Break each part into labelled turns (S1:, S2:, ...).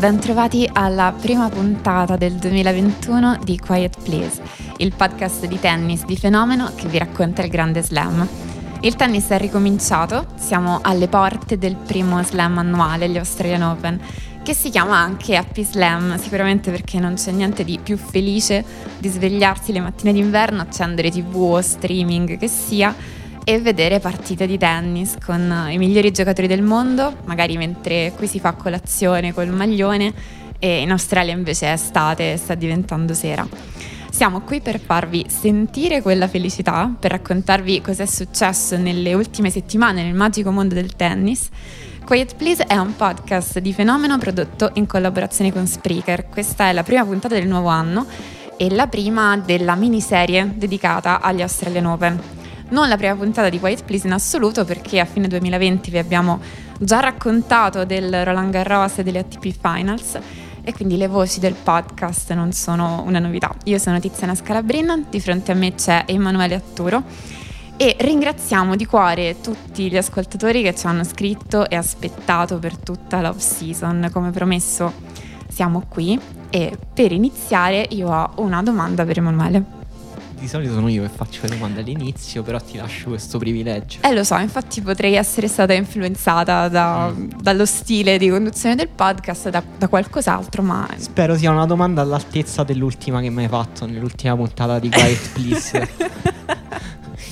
S1: bentrovati alla prima puntata del 2021 di Quiet Please, il podcast di tennis di fenomeno che vi racconta il grande slam. Il tennis è ricominciato, siamo alle porte del primo slam annuale, gli Australian Open, che si chiama anche Happy Slam, sicuramente perché non c'è niente di più felice di svegliarsi le mattine d'inverno, accendere tv o streaming che sia e vedere partite di tennis con i migliori giocatori del mondo, magari mentre qui si fa colazione col maglione e in Australia invece è estate e sta diventando sera. Siamo qui per farvi sentire quella felicità, per raccontarvi cosa è successo nelle ultime settimane nel magico mondo del tennis. Quiet Please è un podcast di fenomeno prodotto in collaborazione con Spreaker. Questa è la prima puntata del nuovo anno e la prima della miniserie dedicata agli Australian Open. Non la prima puntata di Quiet Please in assoluto perché a fine 2020 vi abbiamo già raccontato del Roland Garros e delle ATP Finals e quindi le voci del podcast non sono una novità. Io sono Tiziana Scalabrin, di fronte a me c'è Emanuele Atturo e ringraziamo di cuore tutti gli ascoltatori che ci hanno scritto e aspettato per tutta l'off season. Come promesso siamo qui e per iniziare io ho una domanda per Emanuele
S2: di solito sono io che faccio le domande all'inizio, però ti lascio questo privilegio.
S1: Eh lo so, infatti potrei essere stata influenzata da, mm. dallo stile di conduzione del podcast, da, da, qualcos'altro, ma...
S2: Spero sia una domanda all'altezza dell'ultima che mi hai fatto nell'ultima puntata di Quiet Please.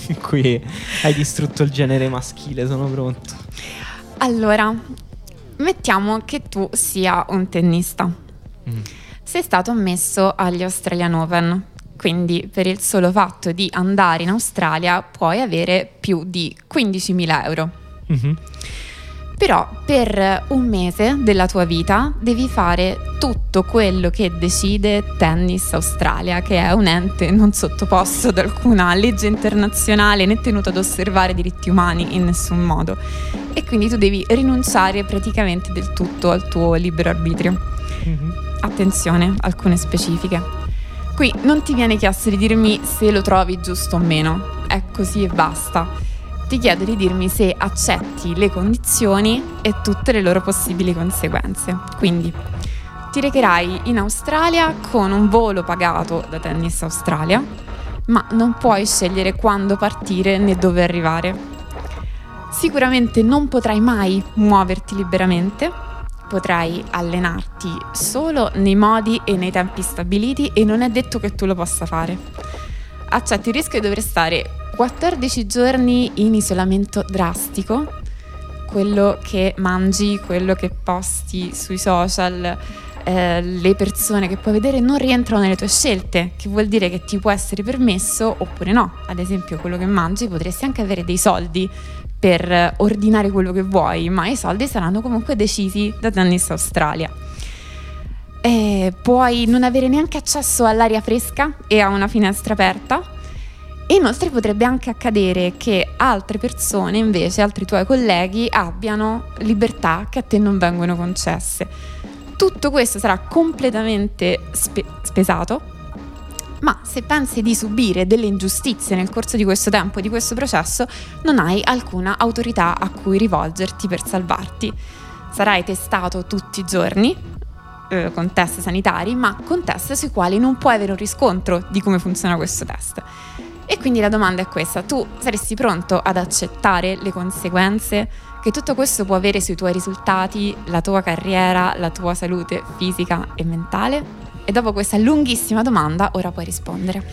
S2: in cui hai distrutto il genere maschile, sono pronto.
S1: Allora, mettiamo che tu sia un tennista. Mm. Sei stato ammesso agli Australian Open quindi per il solo fatto di andare in Australia puoi avere più di 15.000 euro. Mm-hmm. Però per un mese della tua vita devi fare tutto quello che decide Tennis Australia, che è un ente non sottoposto ad alcuna legge internazionale né tenuto ad osservare diritti umani in nessun modo. E quindi tu devi rinunciare praticamente del tutto al tuo libero arbitrio. Mm-hmm. Attenzione, alcune specifiche. Qui non ti viene chiesto di dirmi se lo trovi giusto o meno, è così e basta. Ti chiedo di dirmi se accetti le condizioni e tutte le loro possibili conseguenze. Quindi ti recherai in Australia con un volo pagato da Tennis Australia, ma non puoi scegliere quando partire né dove arrivare. Sicuramente non potrai mai muoverti liberamente potrai allenarti solo nei modi e nei tempi stabiliti e non è detto che tu lo possa fare. Accetti il rischio di dover stare 14 giorni in isolamento drastico, quello che mangi, quello che posti sui social, eh, le persone che puoi vedere non rientrano nelle tue scelte, che vuol dire che ti può essere permesso oppure no. Ad esempio, quello che mangi potresti anche avere dei soldi per ordinare quello che vuoi, ma i soldi saranno comunque decisi da Tennis Australia. E puoi non avere neanche accesso all'aria fresca e a una finestra aperta. E inoltre potrebbe anche accadere che altre persone, invece, altri tuoi colleghi, abbiano libertà che a te non vengono concesse. Tutto questo sarà completamente spe- spesato ma se pensi di subire delle ingiustizie nel corso di questo tempo e di questo processo, non hai alcuna autorità a cui rivolgerti per salvarti. Sarai testato tutti i giorni eh, con test sanitari, ma con test sui quali non puoi avere un riscontro di come funziona questo test. E quindi la domanda è questa, tu saresti pronto ad accettare le conseguenze che tutto questo può avere sui tuoi risultati, la tua carriera, la tua salute fisica e mentale? E dopo questa lunghissima domanda, ora puoi rispondere.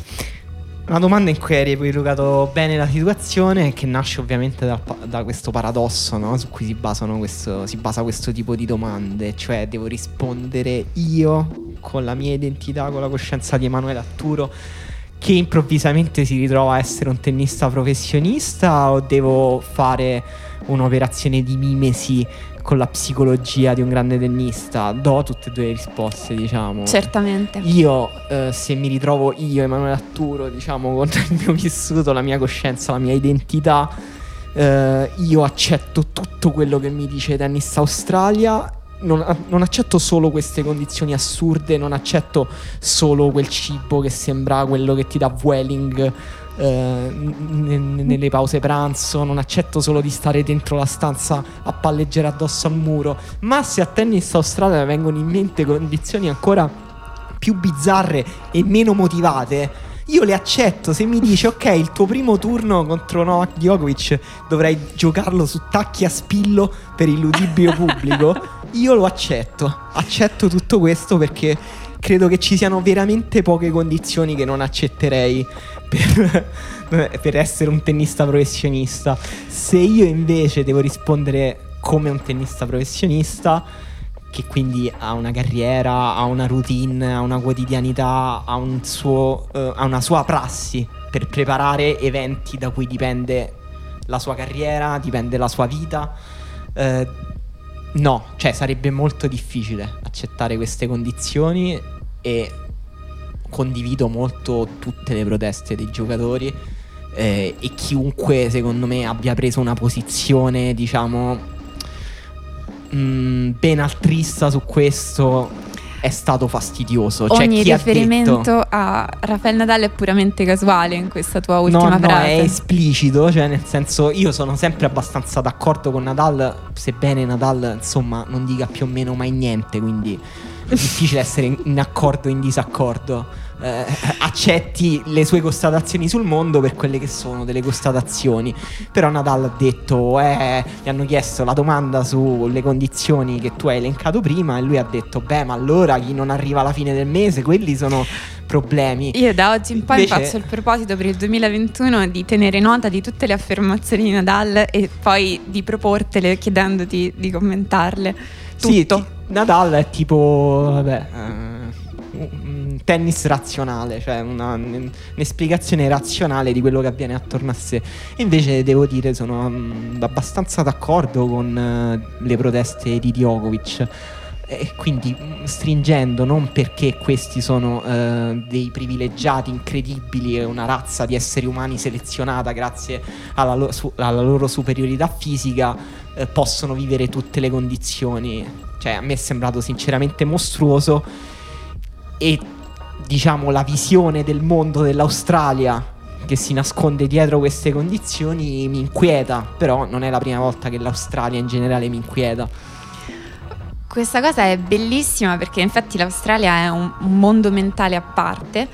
S2: Una domanda in cui hai riepilogato bene la situazione, che nasce ovviamente da, da questo paradosso no? su cui si, questo, si, basa questo tipo di domande, cioè devo rispondere io con la mia identità, con la coscienza di Emanuele Atturo, che improvvisamente si ritrova a essere un tennista professionista, o devo fare un'operazione di mimesi con la psicologia di un grande tennista? Do tutte e due le risposte, diciamo.
S1: Certamente.
S2: Io, eh, se mi ritrovo io, Emanuele Atturo, diciamo, con il mio vissuto, la mia coscienza, la mia identità, eh, io accetto tutto quello che mi dice Tennis Australia non, non, accetto solo queste condizioni assurde, non accetto solo quel cibo che sembra quello che ti dà Welling eh, n- nelle pause pranzo, non accetto solo di stare dentro la stanza a palleggere addosso al muro, ma se a tennis Australia vengono in mente condizioni ancora più bizzarre e meno motivate, io le accetto. Se mi dici, ok, il tuo primo turno contro Novak Djokovic dovrai giocarlo su tacchi a spillo per il ludibrio pubblico, io lo accetto. Accetto tutto questo perché credo che ci siano veramente poche condizioni che non accetterei per, per essere un tennista professionista. Se io invece devo rispondere come un tennista professionista, che quindi ha una carriera, ha una routine, ha una quotidianità, ha, un suo, uh, ha una sua prassi per preparare eventi da cui dipende la sua carriera, dipende la sua vita. Uh, no, cioè sarebbe molto difficile accettare queste condizioni e condivido molto tutte le proteste dei giocatori eh, e chiunque secondo me abbia preso una posizione diciamo mh, mm, ben altrista su questo è stato fastidioso. Cioè,
S1: Ogni riferimento
S2: detto...
S1: a Rafael Nadal è puramente casuale in questa tua ultima
S2: no,
S1: frase.
S2: No, è esplicito, cioè nel senso io sono sempre abbastanza d'accordo con Nadal, sebbene Nadal insomma non dica più o meno mai niente, quindi è difficile essere in accordo o in disaccordo eh, accetti le sue constatazioni sul mondo per quelle che sono delle constatazioni. Però Nadal ha detto, eh, gli hanno chiesto la domanda sulle condizioni che tu hai elencato prima e lui ha detto, beh, ma allora chi non arriva alla fine del mese, quelli sono problemi.
S1: Io da oggi in poi Invece... faccio il proposito per il 2021 di tenere nota di tutte le affermazioni di Nadal e poi di proportele chiedendoti di commentarle. Tutto.
S2: Sì, ti, Nadal è tipo, vabbè, tennis razionale, cioè una, un'esplicazione razionale di quello che avviene attorno a sé. invece devo dire sono um, abbastanza d'accordo con uh, le proteste di Djokovic. E quindi mm, stringendo non perché questi sono uh, dei privilegiati incredibili una razza di esseri umani selezionata grazie alla, lo- su- alla loro superiorità fisica uh, possono vivere tutte le condizioni cioè a me è sembrato sinceramente mostruoso e diciamo, la visione del mondo dell'Australia che si nasconde dietro queste condizioni mi inquieta, però non è la prima volta che l'Australia in generale mi inquieta.
S1: Questa cosa è bellissima perché infatti l'Australia è un, mondo mentale a parte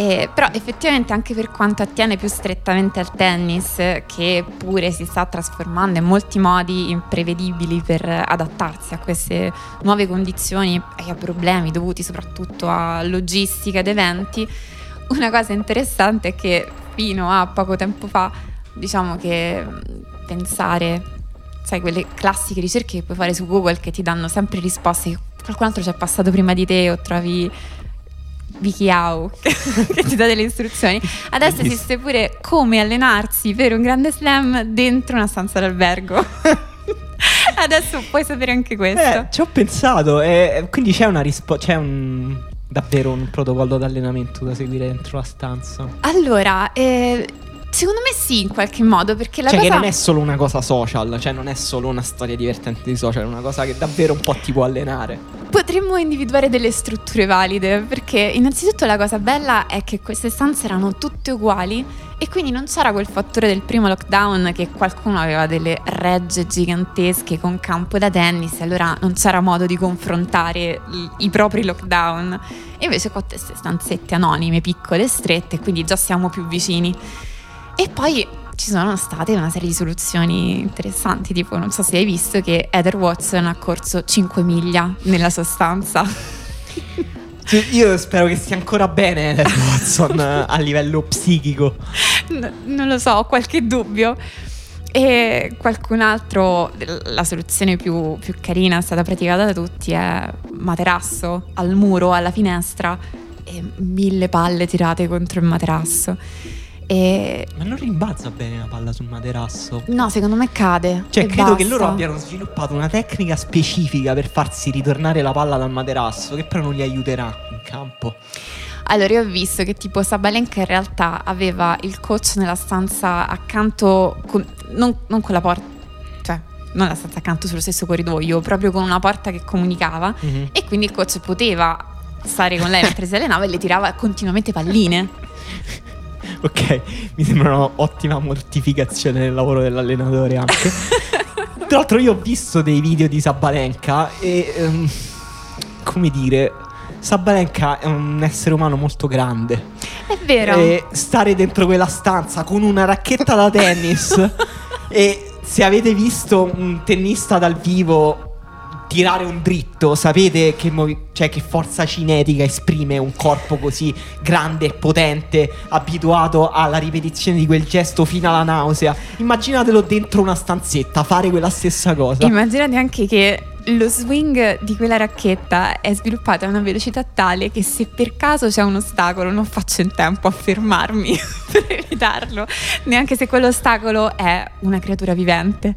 S1: eh, però effettivamente anche per quanto attiene più strettamente al tennis, che pure si sta trasformando in molti modi imprevedibili per adattarsi a queste nuove condizioni e a problemi dovuti soprattutto a logistica ed eventi, una cosa interessante è che fino a poco tempo fa, diciamo che pensare, sai, quelle classiche ricerche che puoi fare su Google che ti danno sempre risposte, qualcun altro ci è passato prima di te o trovi Vicky Au che ti dà delle istruzioni. Adesso esiste pure come allenarsi per un grande slam dentro una stanza d'albergo. Adesso puoi sapere anche questo.
S2: Eh, ci ho pensato, eh, quindi c'è una risposta, c'è un davvero un protocollo d'allenamento da seguire dentro la stanza.
S1: Allora, eh, Secondo me sì, in qualche modo, perché la
S2: cioè
S1: cosa...
S2: che non è solo una cosa social, cioè non è solo una storia divertente di social, è una cosa che davvero un po' ti può allenare.
S1: Potremmo individuare delle strutture valide, perché innanzitutto la cosa bella è che queste stanze erano tutte uguali e quindi non c'era quel fattore del primo lockdown che qualcuno aveva delle regge gigantesche con campo da tennis allora non c'era modo di confrontare i, i propri lockdown. E invece qua queste stanzette anonime, piccole e strette, quindi già siamo più vicini. E poi ci sono state una serie di soluzioni interessanti, tipo non so se hai visto che Heather Watson ha corso 5 miglia nella sostanza.
S2: Io spero che stia ancora bene Heather Watson a livello psichico.
S1: No, non lo so, ho qualche dubbio. E qualcun altro, la soluzione più, più carina è stata praticata da tutti, è materasso al muro, alla finestra e mille palle tirate contro il materasso. E...
S2: Ma non rimbalza bene la palla sul materasso?
S1: No, secondo me cade.
S2: Cioè, credo
S1: basta.
S2: che loro abbiano sviluppato una tecnica specifica per farsi ritornare la palla dal materasso, che però non li aiuterà in campo.
S1: Allora, io ho visto che tipo Sabalenka in realtà aveva il coach nella stanza accanto, con, non, non con la porta, cioè non la stanza accanto sullo stesso corridoio, proprio con una porta che comunicava mm-hmm. e quindi il coach poteva stare con lei mentre si allenava e le tirava continuamente palline.
S2: ok, mi sembra un'ottima mortificazione nel lavoro dell'allenatore anche. Tra l'altro io ho visto dei video di Sabalenka e... Um, come dire... Sabalenka è un essere umano molto grande.
S1: È vero.
S2: E stare dentro quella stanza con una racchetta da tennis e se avete visto un tennista dal vivo tirare un dritto, sapete che, movi- cioè, che, forza cinetica esprime un corpo così grande e potente, abituato alla ripetizione di quel gesto fino alla nausea. Immaginatelo dentro una stanzetta, fare quella stessa cosa.
S1: Immaginate anche che lo swing di quella racchetta è sviluppato a una velocità tale che se per caso c'è un ostacolo non faccio in tempo a fermarmi per evitarlo, neanche se quell'ostacolo è una creatura vivente.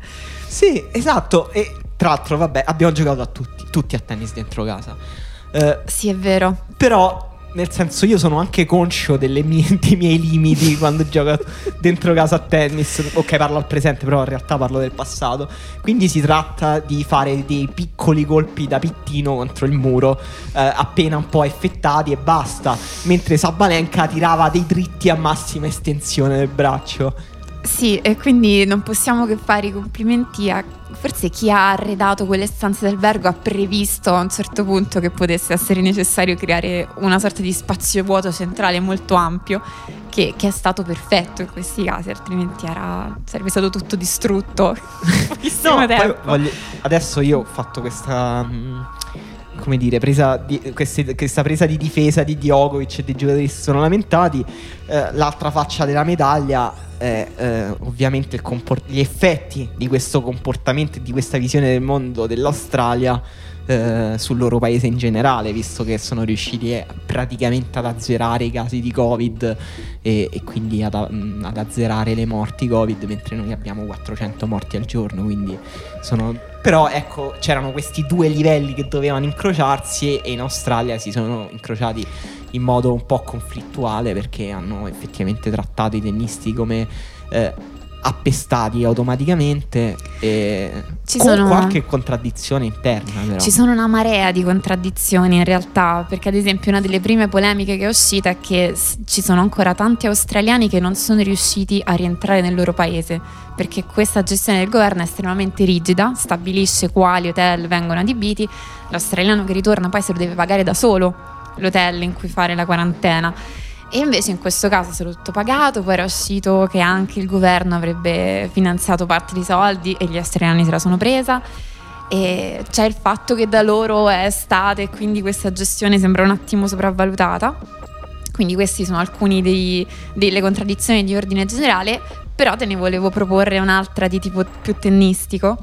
S2: Sì, esatto. E tra l'altro, vabbè, abbiamo giocato a tutti, tutti a tennis dentro casa.
S1: Uh, sì, è vero.
S2: Però nel senso, io sono anche conscio mie, dei miei limiti quando gioco dentro casa a tennis. Ok, parlo al presente, però in realtà parlo del passato. Quindi si tratta di fare dei piccoli colpi da pittino contro il muro, eh, appena un po' effettati e basta. Mentre Sabalenka tirava dei dritti a massima estensione del braccio.
S1: Sì, e quindi non possiamo che fare i complimenti a forse chi ha arredato quelle stanze d'albergo ha previsto a un certo punto che potesse essere necessario creare una sorta di spazio vuoto centrale molto ampio che, che è stato perfetto in questi casi, altrimenti era, sarebbe stato tutto distrutto.
S2: no, voglio, adesso io ho fatto questa mm, come dire, presa di, queste, questa presa di difesa di Djokovic e dei giocatori che si sono lamentati. Eh, l'altra faccia della medaglia è eh, ovviamente comport- gli effetti di questo comportamento e di questa visione del mondo dell'Australia eh, sul loro paese in generale, visto che sono riusciti eh, praticamente ad azzerare i casi di Covid e, e quindi ad, ad, azzerare le morti Covid, mentre noi abbiamo 400 morti al giorno, quindi sono... Però ecco, c'erano questi due livelli che dovevano incrociarsi e in Australia si sono incrociati in modo un po' conflittuale perché hanno effettivamente trattato i tennisti come eh, appestati automaticamente e ci con sono, qualche contraddizione interna però.
S1: Ci sono una marea di contraddizioni in realtà perché ad esempio una delle prime polemiche che è uscita è che ci sono ancora tanti australiani che non sono riusciti a rientrare nel loro paese perché questa gestione del governo è estremamente rigida, stabilisce quali hotel vengono adibiti, l'australiano che ritorna poi se lo deve pagare da solo l'hotel in cui fare la quarantena. E invece in questo caso stato tutto pagato, poi era uscito che anche il governo avrebbe finanziato parte dei soldi e gli australiani se la sono presa. E c'è il fatto che da loro è estate e quindi questa gestione sembra un attimo sopravvalutata. Quindi queste sono alcune delle contraddizioni di ordine generale, però te ne volevo proporre un'altra di tipo più tennistico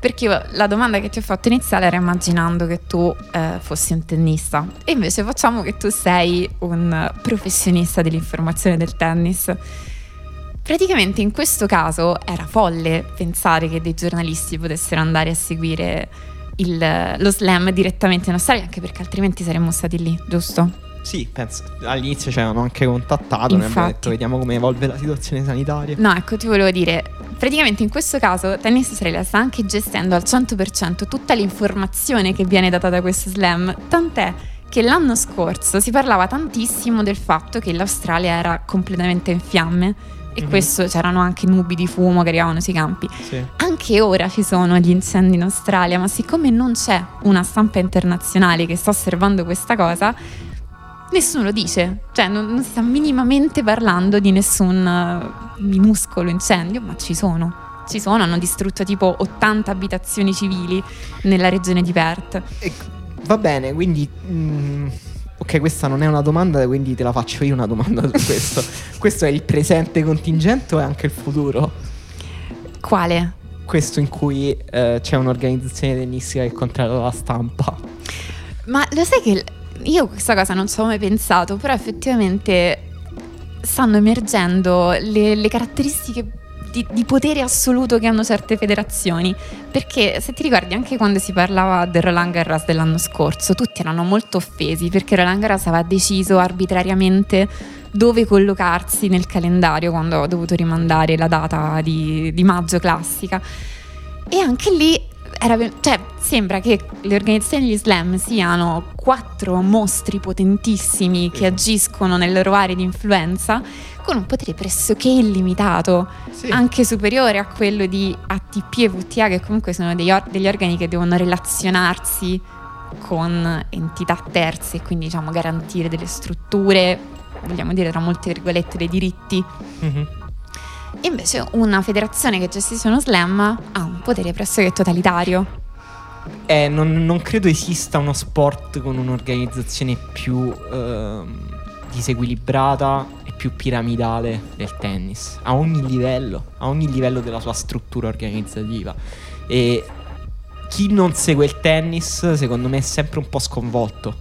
S1: perché io la domanda che ti ho fatto iniziale era immaginando che tu eh, fossi un tennista e invece facciamo che tu sei un professionista dell'informazione del tennis. Praticamente in questo caso era folle pensare che dei giornalisti potessero andare a seguire il, lo slam direttamente in Australia, anche perché altrimenti saremmo stati lì, giusto?
S2: Sì, penso, all'inizio ci avevano anche contattato, Infatti. abbiamo detto vediamo come evolve la situazione sanitaria.
S1: No, ecco, ti volevo dire, praticamente in questo caso Tennis Australia sta anche gestendo al 100% tutta l'informazione che viene data da questo slam, tant'è che l'anno scorso si parlava tantissimo del fatto che l'Australia era completamente in fiamme e mm-hmm. questo c'erano anche nubi di fumo che arrivavano sui campi. Sì. Anche ora ci sono gli incendi in Australia, ma siccome non c'è una stampa internazionale che sta osservando questa cosa, nessuno lo dice, cioè non, non sta minimamente parlando di nessun uh, minuscolo incendio, ma ci sono. Ci sono, hanno distrutto tipo 80 abitazioni civili nella regione di Perth.
S2: E, va bene, quindi... Mm, ok, questa non è una domanda, quindi te la faccio io una domanda su questo. questo è il presente contingente o è anche il futuro?
S1: Quale?
S2: Questo in cui eh, c'è un'organizzazione tennistica che controlla la stampa.
S1: Ma lo sai che io questa cosa non ci avevo mai pensato, però effettivamente stanno emergendo le, le caratteristiche di, di, potere assoluto che hanno certe federazioni. Perché se ti ricordi anche quando si parlava del Roland Garros dell'anno scorso, tutti erano molto offesi perché Roland Garros aveva deciso arbitrariamente dove collocarsi nel calendario quando ha dovuto rimandare la data di, di maggio classica. E anche lì era, cioè, sembra che le organizzazioni degli slam siano quattro mostri potentissimi che agiscono nelle loro aree di influenza con un potere pressoché illimitato, sì. anche superiore a quello di ATP e VTA, che comunque sono or- degli organi che devono relazionarsi con entità terze e quindi diciamo garantire delle strutture, vogliamo dire tra molte virgolette, dei diritti. Mm-hmm. Invece una federazione che gestisce uno slam ha un potere pressoché totalitario.
S2: Eh, non, non, credo esista uno sport con un'organizzazione più eh, disequilibrata e più piramidale del tennis, a ogni livello, a ogni livello della sua struttura organizzativa. E chi non segue il tennis, secondo me, è sempre un po' sconvolto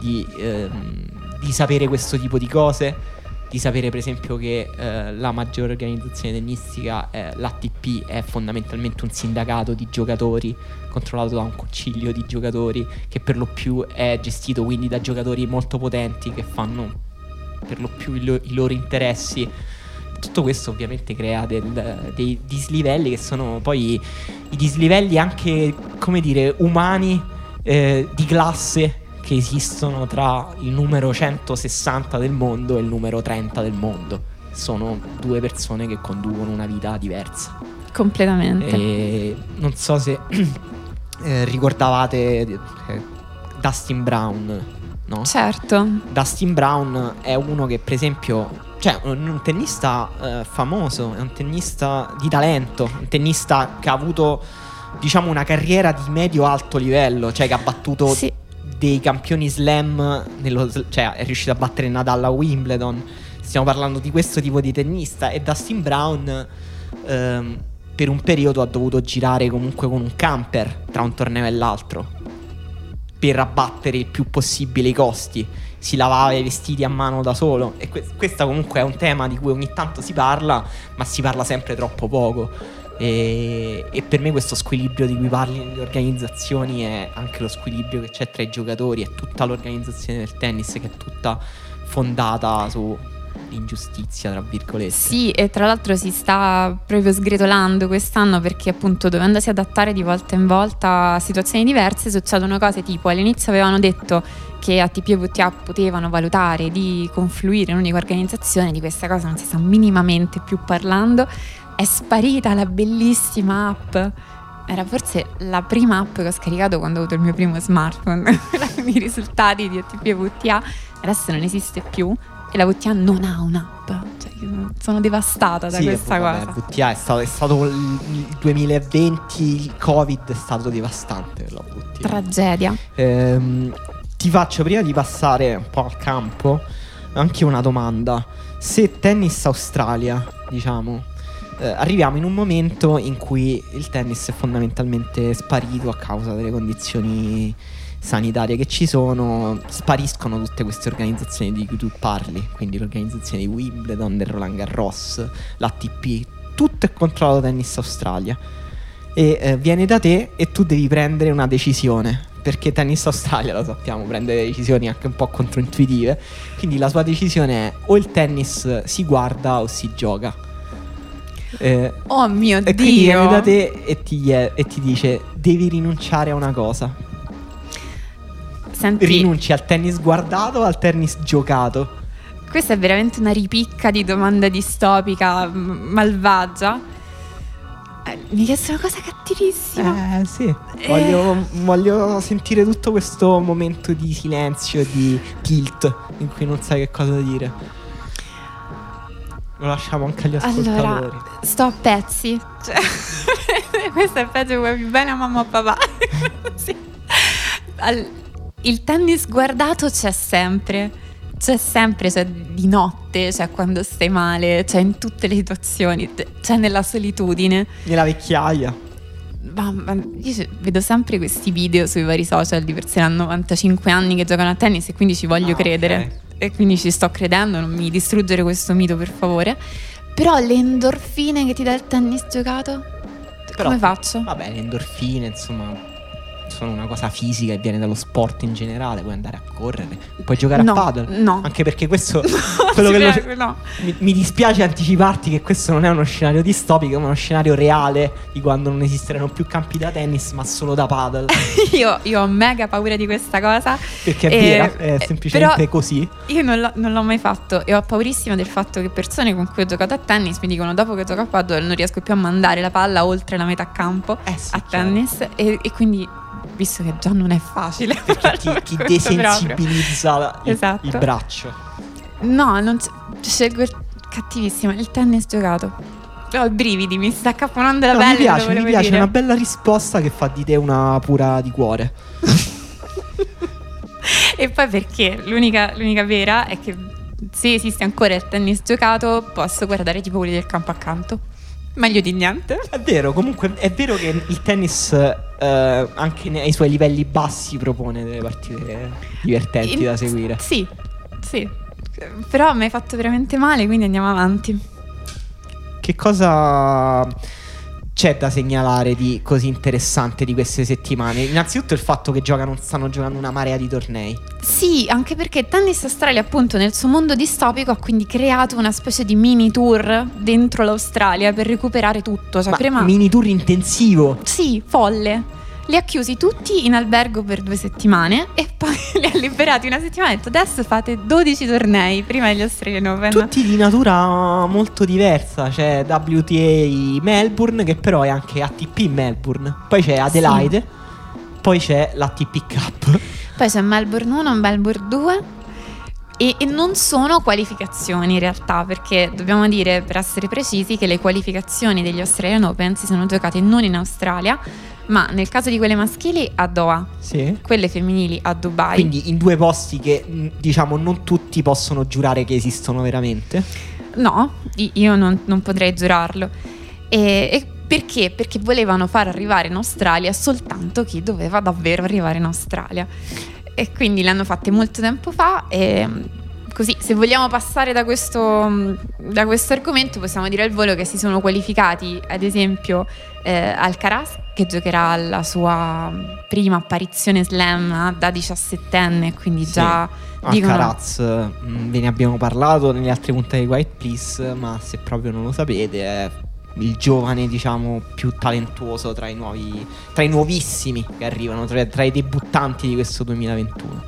S2: di, ehm, di sapere questo tipo di cose di sapere per esempio che eh, la maggiore organizzazione tennistica, eh, l'ATP, è fondamentalmente un sindacato di giocatori controllato da un concilio di giocatori che per lo più è gestito quindi da giocatori molto potenti che fanno per lo più i, lo- i loro interessi. Tutto questo ovviamente crea del, dei dislivelli che sono poi i dislivelli anche, come dire, umani eh, di classe che esistono tra il numero 160 del mondo e il numero 30 del mondo. Sono due persone che conducono una vita diversa.
S1: Completamente.
S2: E non so se eh, ricordavate eh, Dustin Brown, no?
S1: Certo.
S2: Dustin Brown è uno che per esempio cioè un, tennista eh, famoso, è un tennista di talento, un tennista che ha avuto diciamo una carriera di medio-alto livello, cioè che ha battuto sì dei campioni slam, nello, cioè è riuscito a battere Nadal a Wimbledon. Stiamo parlando di questo tipo di tennista e Dustin Brown ehm, per un periodo ha dovuto girare comunque con un camper tra un torneo e l'altro per abbattere il più possibile i costi. Si lavava i vestiti a mano da solo e que- questo comunque è un tema di cui ogni tanto si parla, ma si parla sempre troppo poco. E, e, per me questo squilibrio di cui parli nelle organizzazioni è anche lo squilibrio che c'è tra i giocatori e tutta l'organizzazione del tennis che è tutta fondata su l'ingiustizia, tra virgolette.
S1: Sì, e tra l'altro si sta proprio sgretolando quest'anno perché appunto dovendosi adattare di volta in volta a situazioni diverse succedono cose tipo all'inizio avevano detto che ATP e VTA potevano valutare di confluire in un'unica organizzazione, di questa cosa non si sta minimamente più parlando è sparita la bellissima app. Era forse la prima app che ho scaricato quando ho avuto il mio primo smartphone, i risultati di ATP e VTA. Adesso non esiste più e la VTA non ha un'app. Cioè, sono devastata da
S2: sì,
S1: questa
S2: vabbè,
S1: cosa.
S2: VTA è stato, è stato, il 2020, il Covid è stato devastante per la VTA.
S1: Tragedia.
S2: Ehm, ti faccio prima di passare un po' al campo anche una domanda. Se tennis Australia, diciamo, eh, arriviamo in un momento in cui il tennis è fondamentalmente sparito a causa delle condizioni sanitarie che ci sono, spariscono tutte queste organizzazioni di cui tu parli, quindi l'organizzazione di Wimbledon, del Roland Garros, l'ATP, tutto è controllato da Tennis Australia. E eh, viene da te e tu devi prendere una decisione. Perché Tennis Australia, lo sappiamo, prende decisioni anche un po' controintuitive. Quindi la sua decisione è o il tennis si guarda o si gioca
S1: eh, oh mio
S2: e Dio!
S1: Quindi
S2: viene da te e ti, e ti dice: Devi rinunciare a una cosa.
S1: Senti,
S2: Rinunci al tennis guardato o al tennis giocato?
S1: Questa è veramente una ripicca di domanda distopica, malvagia. Eh, mi chiesto una cosa cattivissima.
S2: Eh sì. Eh. Voglio, voglio, sentire tutto questo momento di silenzio, di tilt, in cui non sai che cosa dire. Lo lasciamo anche agli ascoltatori.
S1: Allora, sto a pezzi. Cioè, questo è peggio vuoi più bene a mamma o papà. sì. Al, il tennis guardato c'è sempre. C'è sempre, c'è di notte, c'è quando stai male, c'è in tutte le situazioni, c'è nella solitudine.
S2: Nella vecchiaia.
S1: Ma, ma io vedo sempre questi video sui vari social di persone a 95 anni che giocano a tennis e quindi ci voglio ah, credere. Okay e quindi ci sto credendo, non mi distruggere questo mito per favore. Però le endorfine che ti dà il tennis giocato, Però, come faccio?
S2: Vabbè, le endorfine, insomma, sono una cosa fisica e viene dallo sport in generale, puoi andare a correre, puoi giocare
S1: no,
S2: a paddle.
S1: No.
S2: Anche perché questo quello che lo-
S1: Prego, no.
S2: mi, mi dispiace anticiparti che questo non è uno scenario distopico, ma uno scenario reale di quando non esisteranno più campi da tennis, ma solo da paddle.
S1: Io, io ho mega paura di questa cosa.
S2: Perché è
S1: Eh,
S2: vera, è
S1: eh,
S2: semplicemente così.
S1: Io non l'ho, non l'ho mai fatto e ho paurissima del fatto che persone con cui ho giocato a tennis mi dicono dopo che gioco a paddle non riesco più a mandare la palla oltre la metà campo
S2: Eh sì,
S1: a tennis e, e quindi visto che già non è facile
S2: Perché ti, ti desensibilizza il,
S1: Esatto.
S2: il braccio.
S1: No, non scelgo il cattivissima, il tennis giocato. Ho i brividi, mi sta accapponando la
S2: No,
S1: pelle.
S2: mi piace, mi piace,
S1: dire.
S2: una bella risposta che fa di te una pura di cuore.
S1: E poi perché l'unica, l'unica vera è che se esiste ancora il tennis giocato posso guardare tipo quelli del campo accanto. Meglio di niente.
S2: È vero, comunque è vero che il tennis eh, anche nei suoi livelli bassi propone delle partite divertenti
S1: In-
S2: da seguire.
S1: Sì, sì. Però mi hai fatto veramente male, quindi andiamo avanti.
S2: Che cosa c'è da segnalare di così interessante di queste settimane? Innanzitutto il fatto che giocano, stanno giocando una marea di tornei.
S1: Sì, anche perché Tennis Australia appunto nel suo mondo distopico ha quindi creato una specie di mini tour dentro l'Australia per recuperare tutto. Cioè
S2: Ma
S1: prima...
S2: mini tour intensivo.
S1: Sì, folle. Li ha chiusi tutti in albergo per due settimane e poi li ha liberati una settimana e ha detto adesso fate 12 tornei prima degli Australian Open.
S2: Tutti di natura molto diversa. C'è WTA Melbourne, che però è anche ATP Melbourne. Poi c'è Adelaide. Poi c'è l'ATP Cup.
S1: Poi c'è Melbourne 1, Melbourne 2 e, e non sono qualificazioni in realtà perché dobbiamo dire per essere precisi che le qualificazioni degli Australian Open si sono giocate non in Australia ma nel caso di quelle maschili a Doha,
S2: Sì.
S1: quelle femminili a Dubai.
S2: Quindi in due posti che mh, diciamo non tutti possono giurare che esistono veramente.
S1: No, io non, non potrei giurarlo. E, e perché? Perché volevano far arrivare in Australia soltanto chi doveva davvero arrivare in Australia. E quindi le hanno fatte molto tempo fa e mm, così se vogliamo passare da questo, mm, da questo argomento possiamo dire al volo che si sono qualificati ad esempio eh, Alcaraz che giocherà la sua mm, prima apparizione slam da 17enne quindi
S2: Sì.
S1: già dicono-
S2: Alcaraz, mh, ve ne abbiamo parlato nelle altre puntate di White Please, ma se proprio non lo sapete è il giovane diciamo più talentuoso tra i nuovi, tra i nuovissimi che arrivano, tra, tra i debuttanti di questo 2021.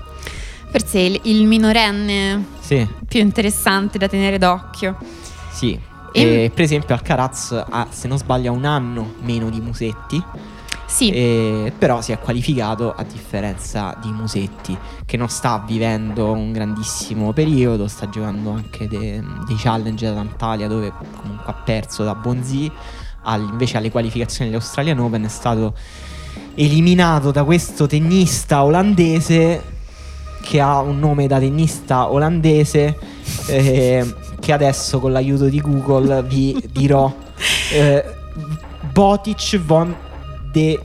S1: forse il, il minorenne
S2: Sì,
S1: più interessante da tenere d'occhio.
S2: sì.
S1: E-
S2: E, per esempio Alcaraz ha, se non sbaglio, un anno meno di Musetti,
S1: Sì,
S2: e- però si è qualificato a differenza di Musetti, che non sta vivendo un grandissimo periodo, sta giocando anche de- dei challenge ad Antalya dove comunque ha perso da Bonzi, Al- invece alle qualificazioni dell'Australian Open è stato eliminato da questo tennista olandese che ha un nome da tennista olandese eh, che adesso con l'aiuto di Google vi dirò eh, Botic von de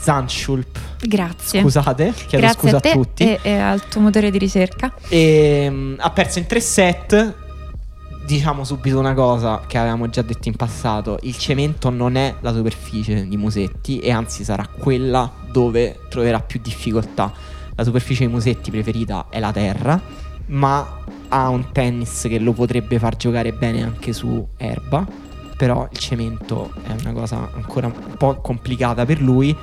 S2: Zandschulp
S1: grazie.
S2: scusate chiedo
S1: grazie
S2: scusa
S1: a te
S2: tutti
S1: E, e al tuo motore di ricerca.
S2: e, mm, ha perso in tre set. Diciamo subito una cosa che avevamo già detto in passato: il cemento non è la superficie di Musetti, e anzi sarà quella dove troverà più difficoltà. La superficie di Musetti preferita è la terra, ma ha un tennis che lo potrebbe far giocare bene anche su erba. Però il cemento è una cosa ancora un po' complicata per lui.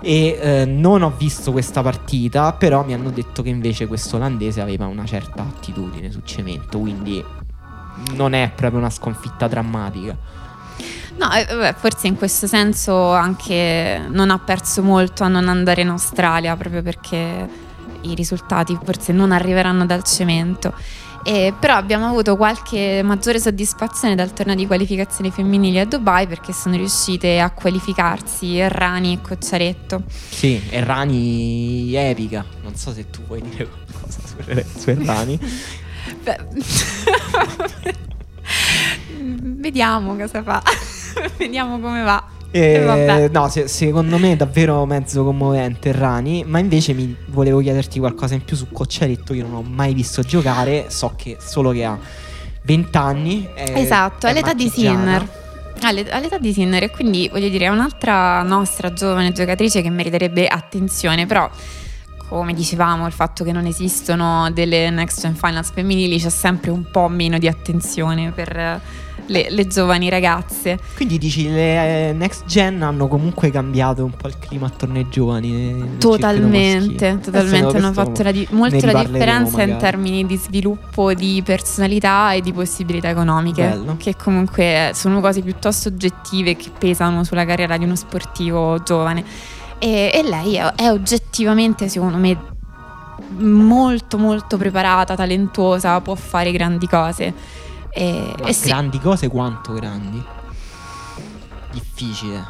S2: E eh, non ho visto questa partita, però mi hanno detto che invece questo olandese aveva una certa attitudine su cemento, quindi non è proprio una sconfitta drammatica.
S1: No, eh, forse in questo senso anche non ha perso molto a non andare in Australia, proprio perché i risultati forse non arriveranno dal cemento. Eh, però abbiamo avuto qualche maggiore soddisfazione dal torneo di qualificazioni femminili a Dubai perché sono riuscite a qualificarsi Errani e Cocciaretto.
S2: Sì, Errani epica. Non so se tu vuoi dire qualcosa su, su Errani.
S1: Beh, Vediamo cosa fa. Vediamo come va. E
S2: no, se- secondo me è davvero mezzo commovente Errani, ma invece mi volevo chiederti qualcosa in più su Cocciaretto, io non ho mai visto giocare, so che solo che ha 20 anni. è-
S1: Esatto,
S2: è
S1: all'età di. Sinner. Alle- all'età di Sinner e quindi voglio dire è un'altra nostra giovane giocatrice che meriterebbe attenzione, però come dicevamo, il fatto che non esistono delle Next Gen Finals femminili c'è sempre un po' meno di attenzione per le, le, giovani ragazze.
S2: Quindi dici le eh, next gen hanno comunque cambiato un po' il clima attorno ai giovani?
S1: Totalmente, totalmente. Hanno fatto la di- molto la differenza in termini di sviluppo di personalità e di possibilità economiche. Bello. Che comunque sono cose piuttosto oggettive che pesano sulla carriera di uno sportivo giovane. E, e lei è, è oggettivamente, secondo me, molto molto preparata, talentuosa, può fare grandi cose.
S2: E, e sì. grandi cose quanto grandi? Difficile.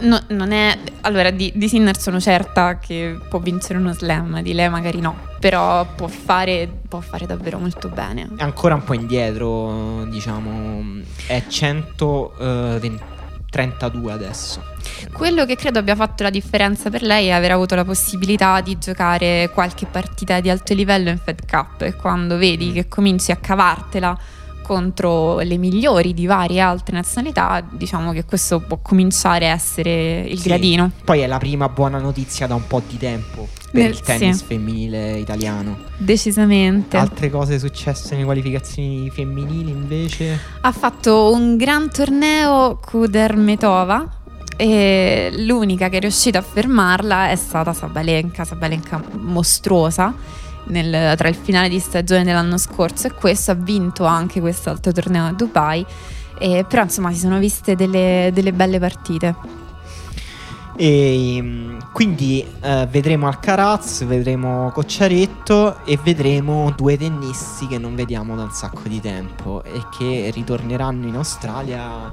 S1: No, non è. Allora, di, di, Sinner sono certa che può vincere uno slam, di lei magari no. Però può fare, può fare davvero molto bene.
S2: È ancora un po' indietro, diciamo. È 132 eh, adesso.
S1: Quello che credo abbia fatto la differenza per lei è aver avuto la possibilità di giocare qualche partita di alto livello in Fed Cup. E quando vedi mm. che cominci a cavartela contro le migliori di varie altre nazionalità, diciamo che questo può cominciare a essere il sì, gradino.
S2: Poi è la prima buona notizia da un po' di tempo per Nel, il tennis sì. femminile italiano.
S1: Decisamente.
S2: Altre cose successe nelle qualificazioni femminili invece?
S1: Ha fatto un gran torneo Kudermetova e l'unica che è riuscita a fermarla è stata Sabalenka, Sabalenka mostruosa nel, tra il finale di stagione dell'anno scorso e questo ha vinto anche quest'altro torneo a Dubai. Eh, però insomma si sono viste delle, delle belle partite.
S2: E mm, quindi eh, vedremo Alcaraz, vedremo Cocciaretto e vedremo due tennisti che non vediamo da un sacco di tempo e che ritorneranno in Australia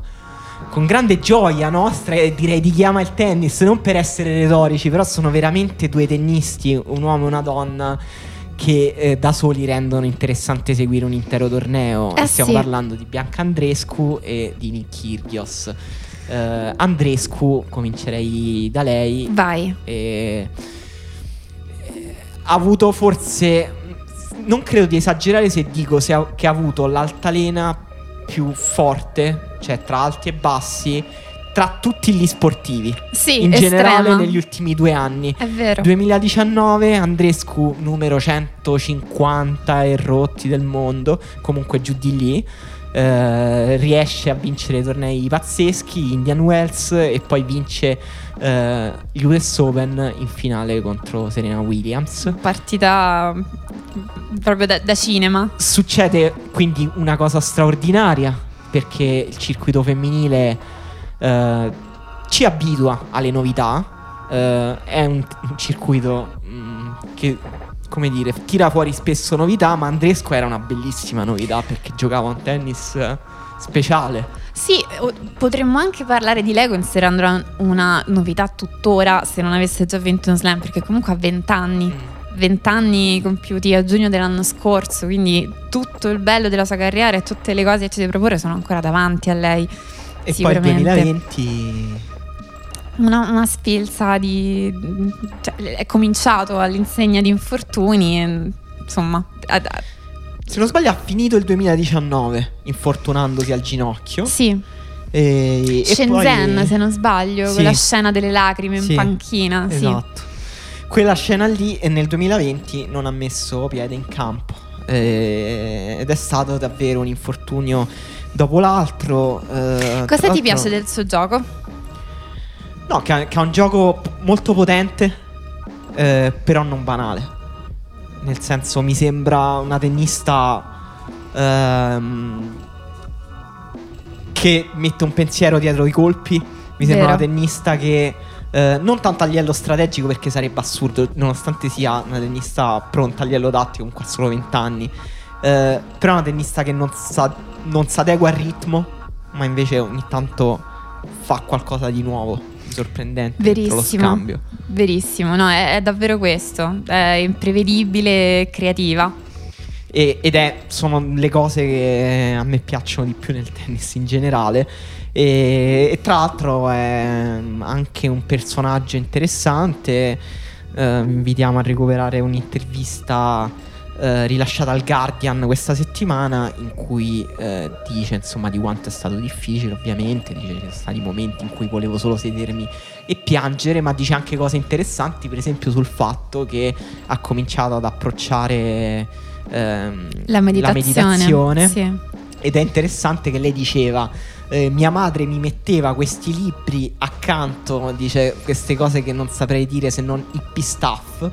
S2: con grande gioia nostra e direi di chi ama il tennis, non per essere retorici, però sono veramente due tennisti, un uomo e una donna che eh, da soli rendono interessante seguire un intero torneo. Eh Stiamo sì. parlando di Bianca Andrescu e di Nick Kyrgios. Uh, Andrescu, comincerei da lei.
S1: Vai.
S2: E, eh, ha avuto forse. Non credo di esagerare se dico se ha, che ha avuto l'altalena più forte, cioè tra alti e bassi, tra tutti gli sportivi.
S1: Sì,
S2: in
S1: estrema.
S2: generale negli ultimi due anni.
S1: È vero.
S2: 2019 Andrescu numero 150 e rotti del mondo, comunque giù di lì. Uh, riesce a vincere tornei pazzeschi, Indian Wells e poi vince gli US Open in finale contro Serena Williams.
S1: Partita proprio da, da cinema.
S2: Succede quindi una cosa straordinaria perché il circuito femminile eh, ci abitua alle novità. Uh, è un, un circuito mm, che, come dire, tira fuori spesso novità, ma Andresco era una bellissima novità perché giocava un tennis speciale.
S1: Sì, potremmo anche parlare di lei considerando una novità tuttora se non avesse già vinto un slam, perché comunque ha 20 anni. 20 mm. anni compiuti a giugno dell'anno scorso, quindi tutto il bello della sua carriera e tutte le cose che ci deve proporre sono ancora davanti a lei.
S2: E poi il 2020
S1: una, una spilza di... Cioè, è cominciato all'insegna di infortuni e, insomma... Ad, ad.
S2: Se non sbaglio ha finito il 2019 infortunandosi al ginocchio.
S1: Sì.
S2: E,
S1: Shenzhen, poi... se non sbaglio, sì. quella scena delle lacrime in panchina.
S2: Esatto. Sì. Quella scena lì e nel 2020 non ha messo piede in campo. Eh, ed è stato davvero un infortunio dopo l'altro.
S1: Eh, Cosa ti piace del suo gioco?
S2: No, che che ha un gioco molto potente, eh, però non banale. Nel senso, mi sembra una tennista ehm, che mette un pensiero dietro i colpi. Mi sembra Vero. una tennista che eh, non tanto a livello strategico perché sarebbe assurdo, nonostante sia una tennista pronta a livello tattico, ha solo 20 anni. Eh, però è una tennista che non, sa, non si adegua al ritmo, ma invece ogni tanto fa qualcosa di nuovo, sorprendente.
S1: Verissimo. Verissimo, no, è, è, davvero questo. È imprevedibile e creativa.
S2: E, ed è, sono le cose che a me piacciono di più nel tennis in generale. E, e tra l'altro è anche un personaggio interessante. Eh, invitiamo a recuperare un'intervista eh, rilasciata al Guardian questa settimana in cui eh, dice insomma di quanto è stato difficile ovviamente, dice ci sono stati momenti in cui volevo solo sedermi e piangere, ma dice anche cose interessanti, per esempio sul fatto che ha cominciato ad approcciare ehm,
S1: la meditazione, la meditazione
S2: sì. ed è interessante che lei diceva eh, mia madre mi metteva questi libri accanto, dice queste cose che non saprei dire se non hippie stuff.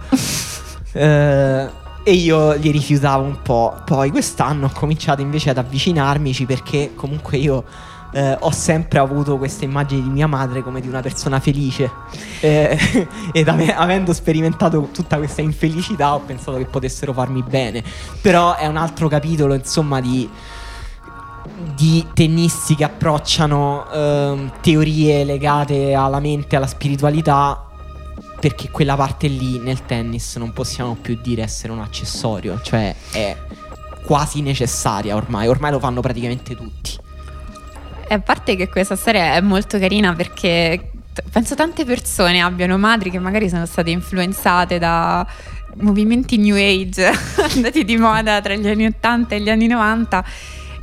S2: eh, e io li rifiutavo un po'. Poi quest'anno ho cominciato invece ad avvicinarmici perché comunque io eh, ho sempre avuto questa immagine di mia madre come di una persona felice. Eh, ed ave- avendo sperimentato tutta questa infelicità ho pensato che potessero farmi bene. Però è un altro capitolo, insomma, di di tennisti che approcciano eh, teorie legate alla mente, alla spiritualità perché quella parte lì nel tennis non possiamo più dire essere un accessorio, cioè è quasi necessaria ormai, ormai lo fanno praticamente tutti.
S1: E a parte che questa storia è molto carina perché penso tante persone abbiano madri che magari sono state influenzate da movimenti new age andati di moda tra gli anni 80 e gli anni 90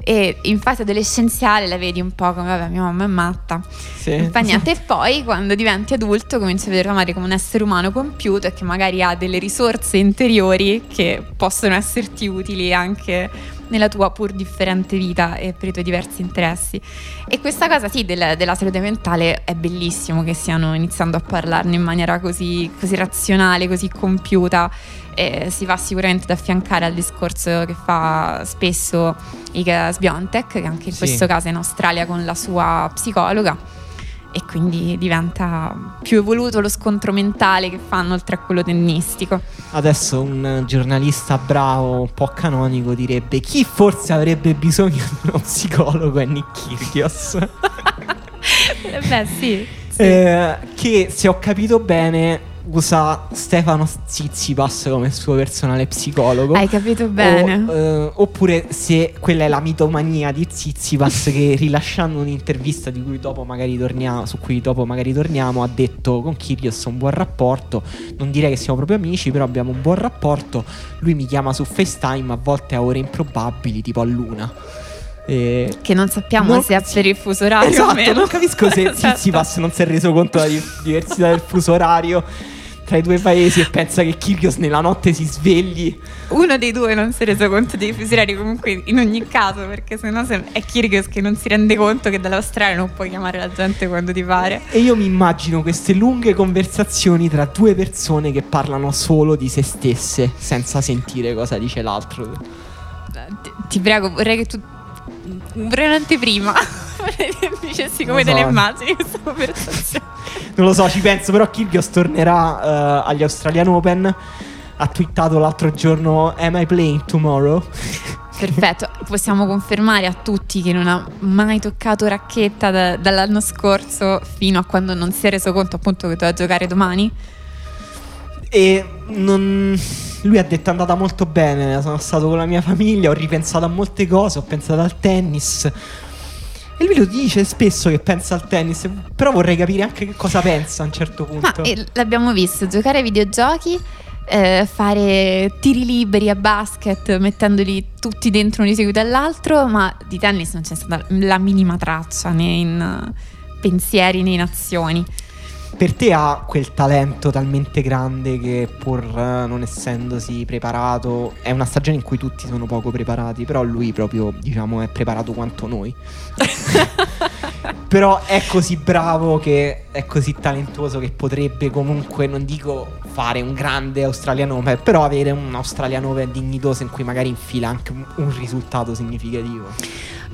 S1: e in fase adolescenziale la vedi un po' come vabbè mia mamma è matta sì. e poi quando diventi adulto cominci a vedere tua madre come un essere umano compiuto e che magari ha delle risorse interiori che possono esserti utili anche nella tua pur differente vita e per i tuoi diversi interessi. E questa cosa sì del, della salute mentale è bellissimo che stiano iniziando a parlarne in maniera così, così razionale, così compiuta. E si va sicuramente ad affiancare al discorso che fa spesso Iga Sbiontek, che anche in sì. questo caso è in Australia con la sua psicologa e quindi diventa più evoluto lo scontro mentale che fanno oltre a quello tennistico.
S2: Adesso un giornalista bravo, un po' canonico, direbbe chi forse avrebbe bisogno di uno psicologo è Nick Kyrgios.
S1: Beh sì. sì.
S2: Eh, che se ho capito bene usa Stefano Zizipas come suo personale psicologo.
S1: Hai capito bene.
S2: O, eh, oppure se quella è la mitomania di Zizipas che rilasciando un'intervista di cui dopo magari torniamo, su cui dopo magari torniamo ha detto con Kyrgios ho un buon rapporto, non direi che siamo proprio amici, però abbiamo un buon rapporto, lui mi chiama su FaceTime a volte a ore improbabili, tipo a luna.
S1: E che non sappiamo non, se è per il fuso orario
S2: esatto,
S1: o meno.
S2: Non capisco se Zizipas non si è reso conto della diversità del fuso orario tra i due paesi e pensa che Kyrgios nella notte si svegli.
S1: Uno dei due non si è reso conto dei fusi orari comunque in ogni caso, perché se no è Kyrgios che non si rende conto che dall'Australia non puoi chiamare la gente quando ti pare.
S2: E io mi immagino queste lunghe conversazioni tra due persone che parlano solo di se stesse, senza sentire cosa dice l'altro.
S1: Ti, ti prego, vorrei che tu vorrei un'anteprima. dicessi come so. te le immagini questa conversazione.
S2: non lo so, ci penso, però Kyrgios tornerà uh, agli Australian Open. Ha twittato l'altro giorno Am I playing tomorrow?
S1: Perfetto, possiamo confermare a tutti che non ha mai toccato racchetta da, dall'anno scorso fino a quando non si è reso conto appunto che doveva giocare domani.
S2: E non... lui ha detto è andata molto bene, sono stato con la mia famiglia, ho ripensato a molte cose, ho pensato al tennis, e lui lo dice spesso che pensa al tennis, però vorrei capire anche che cosa pensa a un certo punto.
S1: Ma eh, l'abbiamo visto giocare ai videogiochi, eh, fare tiri liberi a basket mettendoli tutti dentro uno di seguito all'altro, ma di tennis non c'è stata la minima traccia né in pensieri né in azioni
S2: per te ha quel talento talmente grande che pur eh, non essendosi preparato, è una stagione in cui tutti sono poco preparati, però lui proprio diciamo è preparato quanto noi. però è così bravo che è così talentuoso che potrebbe comunque, non dico fare un grande Australian Open, però avere un Australian Open dignitoso in cui magari infila anche un, un risultato significativo.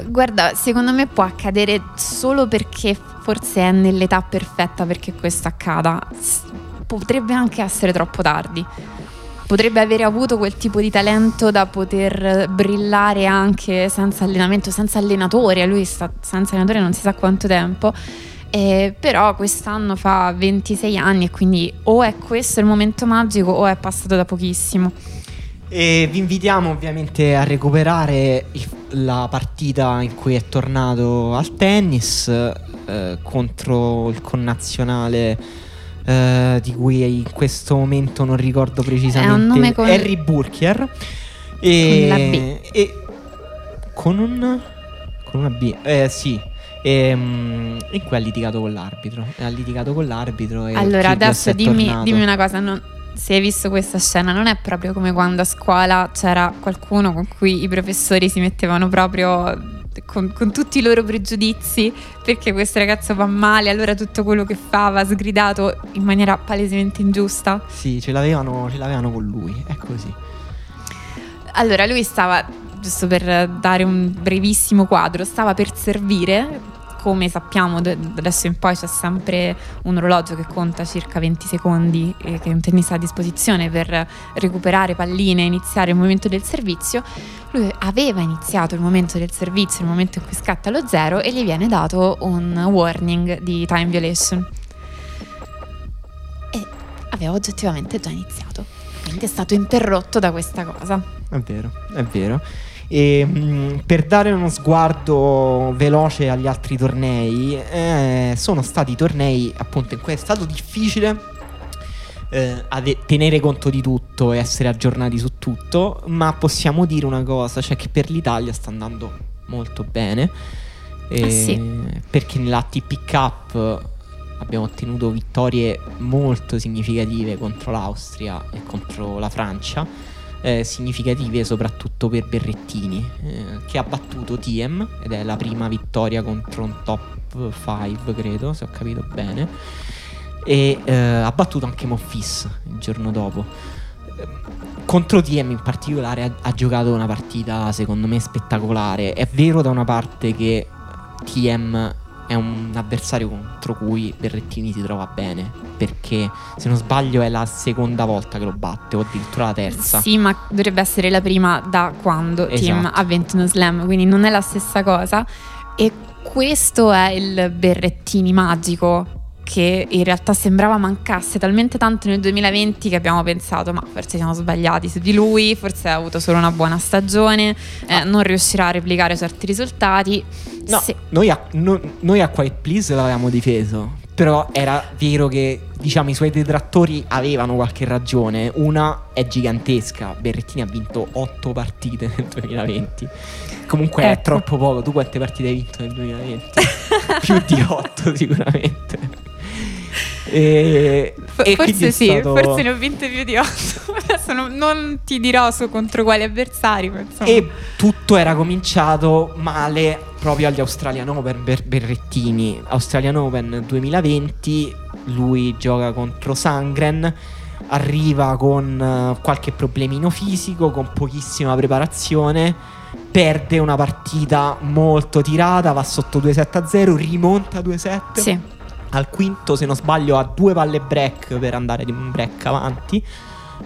S1: Guarda, secondo me può accadere solo perché forse è nell'età perfetta perché questo accada. Potrebbe anche essere troppo tardi. Potrebbe avere avuto quel tipo di talento da poter brillare anche senza allenamento, senza allenatore. Lui sta senza allenatore non si sa quanto tempo. Eh, però quest'anno fa 26 anni e quindi o è questo il momento magico o è passato da pochissimo.
S2: E vi invitiamo ovviamente a recuperare la partita in cui è tornato al tennis eh, contro il connazionale eh, di cui in questo momento non ricordo precisamente
S1: con...
S2: Harry Burkier E,
S1: Con
S2: e con un con una B. Eh sì. E, mm, in cui ha litigato con l'arbitro. Ha litigato con l'arbitro
S1: Allora, adesso dimmi, dimmi una cosa, non- se hai visto questa scena, non è proprio come quando a scuola c'era qualcuno con cui i professori si mettevano proprio con, con tutti i loro pregiudizi perché questo ragazzo va male, allora tutto quello che fa va sgridato in maniera palesemente ingiusta.
S2: Sì, ce l'avevano, ce l'avevano con lui, è così.
S1: Allora, lui stava, giusto per dare un brevissimo quadro, stava per servire. Come sappiamo, da adesso in poi c'è sempre un orologio che conta circa 20 secondi eh, che un tennista ha a disposizione per recuperare palline e iniziare il momento del servizio. Lui aveva iniziato il momento del servizio, il momento in cui scatta lo zero, e gli viene dato un warning di time violation. E aveva oggettivamente già iniziato. Quindi è stato interrotto da questa cosa.
S2: È vero, è vero. E mh, per dare uno sguardo veloce agli altri tornei, eh, sono stati tornei appunto in cui è stato difficile eh, tenere conto di tutto e essere aggiornati su tutto, ma possiamo dire una cosa, cioè che per l'Italia sta andando molto bene.
S1: Ah, sì.
S2: Perché nella TP Cup abbiamo ottenuto vittorie molto significative contro l'Austria e contro la Francia. Eh, significative soprattutto per Berrettini, eh, che ha battuto Tiem ed è la prima vittoria contro un top 5, credo, se ho capito bene. E eh, ha battuto anche Monfils il giorno dopo. Contro Tiem in particolare ha, ha giocato una partita secondo me spettacolare. È vero da una parte che Tiem è un avversario contro cui Berrettini si trova bene. Perché se non sbaglio è la seconda volta che lo batte, o addirittura la terza.
S1: Sì, ma dovrebbe essere la prima da quando Tim
S2: Esatto.
S1: ha vinto uno slam, quindi non è la stessa cosa. E questo è il Berrettini magico che in realtà sembrava mancasse talmente tanto nel 2020 che abbiamo pensato ma forse siamo sbagliati su di lui, forse ha avuto solo una buona stagione, eh, non riuscirà a replicare certi risultati.
S2: No,
S1: Sì.
S2: noi, a, no- noi a Quiet Please l'avevamo difeso. Però era vero che diciamo i suoi detrattori avevano qualche ragione. Una è gigantesca. Berrettini ha vinto 8 partite nel 2020. Comunque è
S1: Ecco.
S2: troppo poco. Tu quante partite hai vinto nel 2020? Più di 8 sicuramente. E, e
S1: forse sì,
S2: stato-
S1: forse ne ho vinte più di 8. Adesso non, non ti dirò su contro quali avversari.
S2: E tutto era cominciato male proprio agli Australian Open per Berrettini. Australian Open 2020, lui gioca contro Sangren, arriva con eh, qualche problemino fisico, con pochissima preparazione, perde una partita molto tirata, va sotto 2-7-0, rimonta 2-7.
S1: Sì.
S2: Al quinto, se non sbaglio, ha due palle break per andare di un break avanti.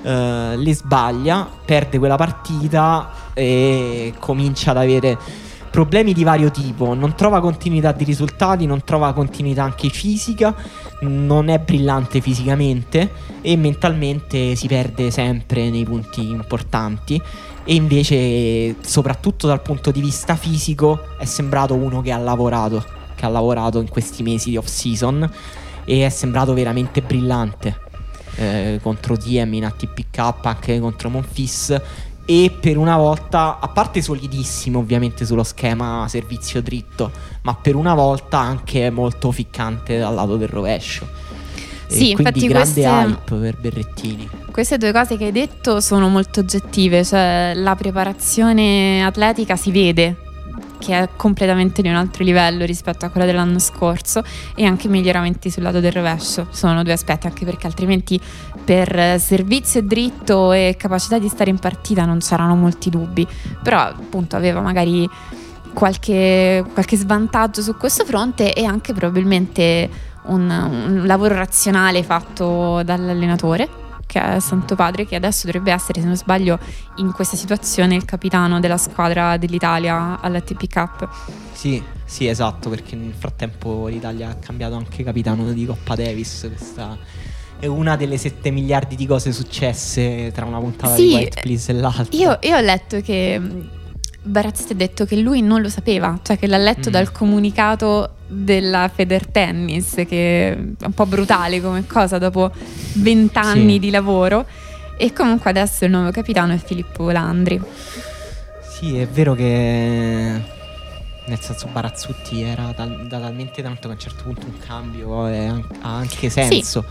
S2: Eh, le sbaglia, perde quella partita e comincia ad avere problemi di vario tipo. Non trova continuità di risultati, non trova continuità anche fisica, non è brillante fisicamente e mentalmente si perde sempre nei punti importanti. E invece, soprattutto dal punto di vista fisico, è sembrato uno che ha lavorato, che ha lavorato in questi mesi di off season e è sembrato veramente brillante eh, contro TM in ATP Cup, anche contro Monfis. E per una volta, a parte solidissimo ovviamente sullo schema servizio dritto, ma per una volta anche molto ficcante dal lato del rovescio. E
S1: Sì,
S2: quindi
S1: infatti
S2: grande
S1: queste-
S2: hype per Berrettini.
S1: Queste due cose che hai detto sono molto oggettive, cioè la preparazione atletica si vede che è completamente di un altro livello rispetto a quella dell'anno scorso e anche miglioramenti sul lato del rovescio sono due aspetti anche perché altrimenti per servizio dritto e capacità di stare in partita non c'erano molti dubbi. Però appunto aveva magari qualche, qualche svantaggio su questo fronte e anche probabilmente un, un lavoro razionale fatto dall'allenatore che è Santo Padre che adesso dovrebbe essere se non sbaglio in questa situazione il capitano della squadra dell'Italia all'ATP Cup
S2: Sì, sì, esatto, perché nel frattempo l'Italia ha cambiato anche capitano di Coppa Davis. Questa è una delle 7 miliardi di cose successe tra una puntata
S1: Sì,
S2: di White Please e l'altra.
S1: io, io ho letto che Barazzetti ha detto che lui non lo sapeva cioè che l'ha letto
S2: Mm.
S1: dal comunicato della Feder Tennis che è un po' brutale come cosa dopo vent'anni
S2: Sì.
S1: di lavoro E comunque adesso il nuovo capitano è Filippo Landri.
S2: Sì, è vero che nel senso Barazzutti era tal- da talmente tanto che a un certo punto un cambio ha anche senso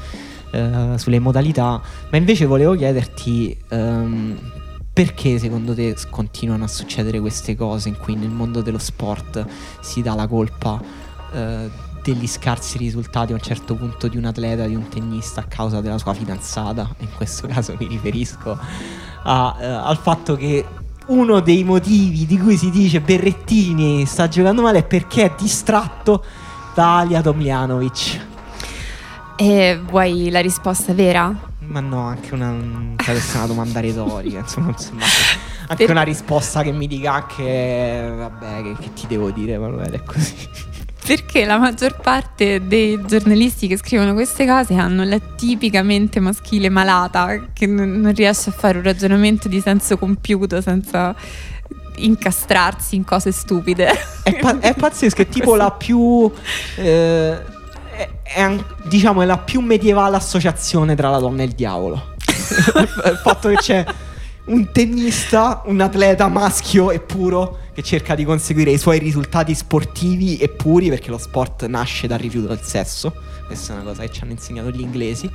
S2: sì. uh, sulle modalità, ma invece volevo chiederti um, perché secondo te continuano a succedere queste cose in cui nel mondo dello sport si dà la colpa uh, degli scarsi risultati a un certo punto di un atleta, di un tennista a causa della sua fidanzata, in questo caso mi riferisco a, uh, al fatto che uno dei motivi di cui si dice Berrettini sta giocando male è perché è distratto da Alia Tomljanovic.
S1: E vuoi la risposta vera?
S2: Ma no, anche una, cioè, una domanda retorica, insomma, insomma anche per... una risposta che mi dica anche, vabbè, che, che ti devo dire, Manuele, è così.
S1: Perché la maggior parte dei giornalisti che scrivono queste cose hanno la tipicamente maschile malata che non riesce a fare un ragionamento di senso compiuto senza incastrarsi in cose stupide.
S2: È, pa- è pazzesco, è tipo la più... Eh, è, diciamo è la più medievale associazione tra la donna e il diavolo. il fatto che c'è un tennista, un atleta maschio e puro che cerca di conseguire i suoi risultati sportivi e puri perché lo sport nasce dal rifiuto del sesso. Questa è una cosa che ci hanno insegnato gli inglesi.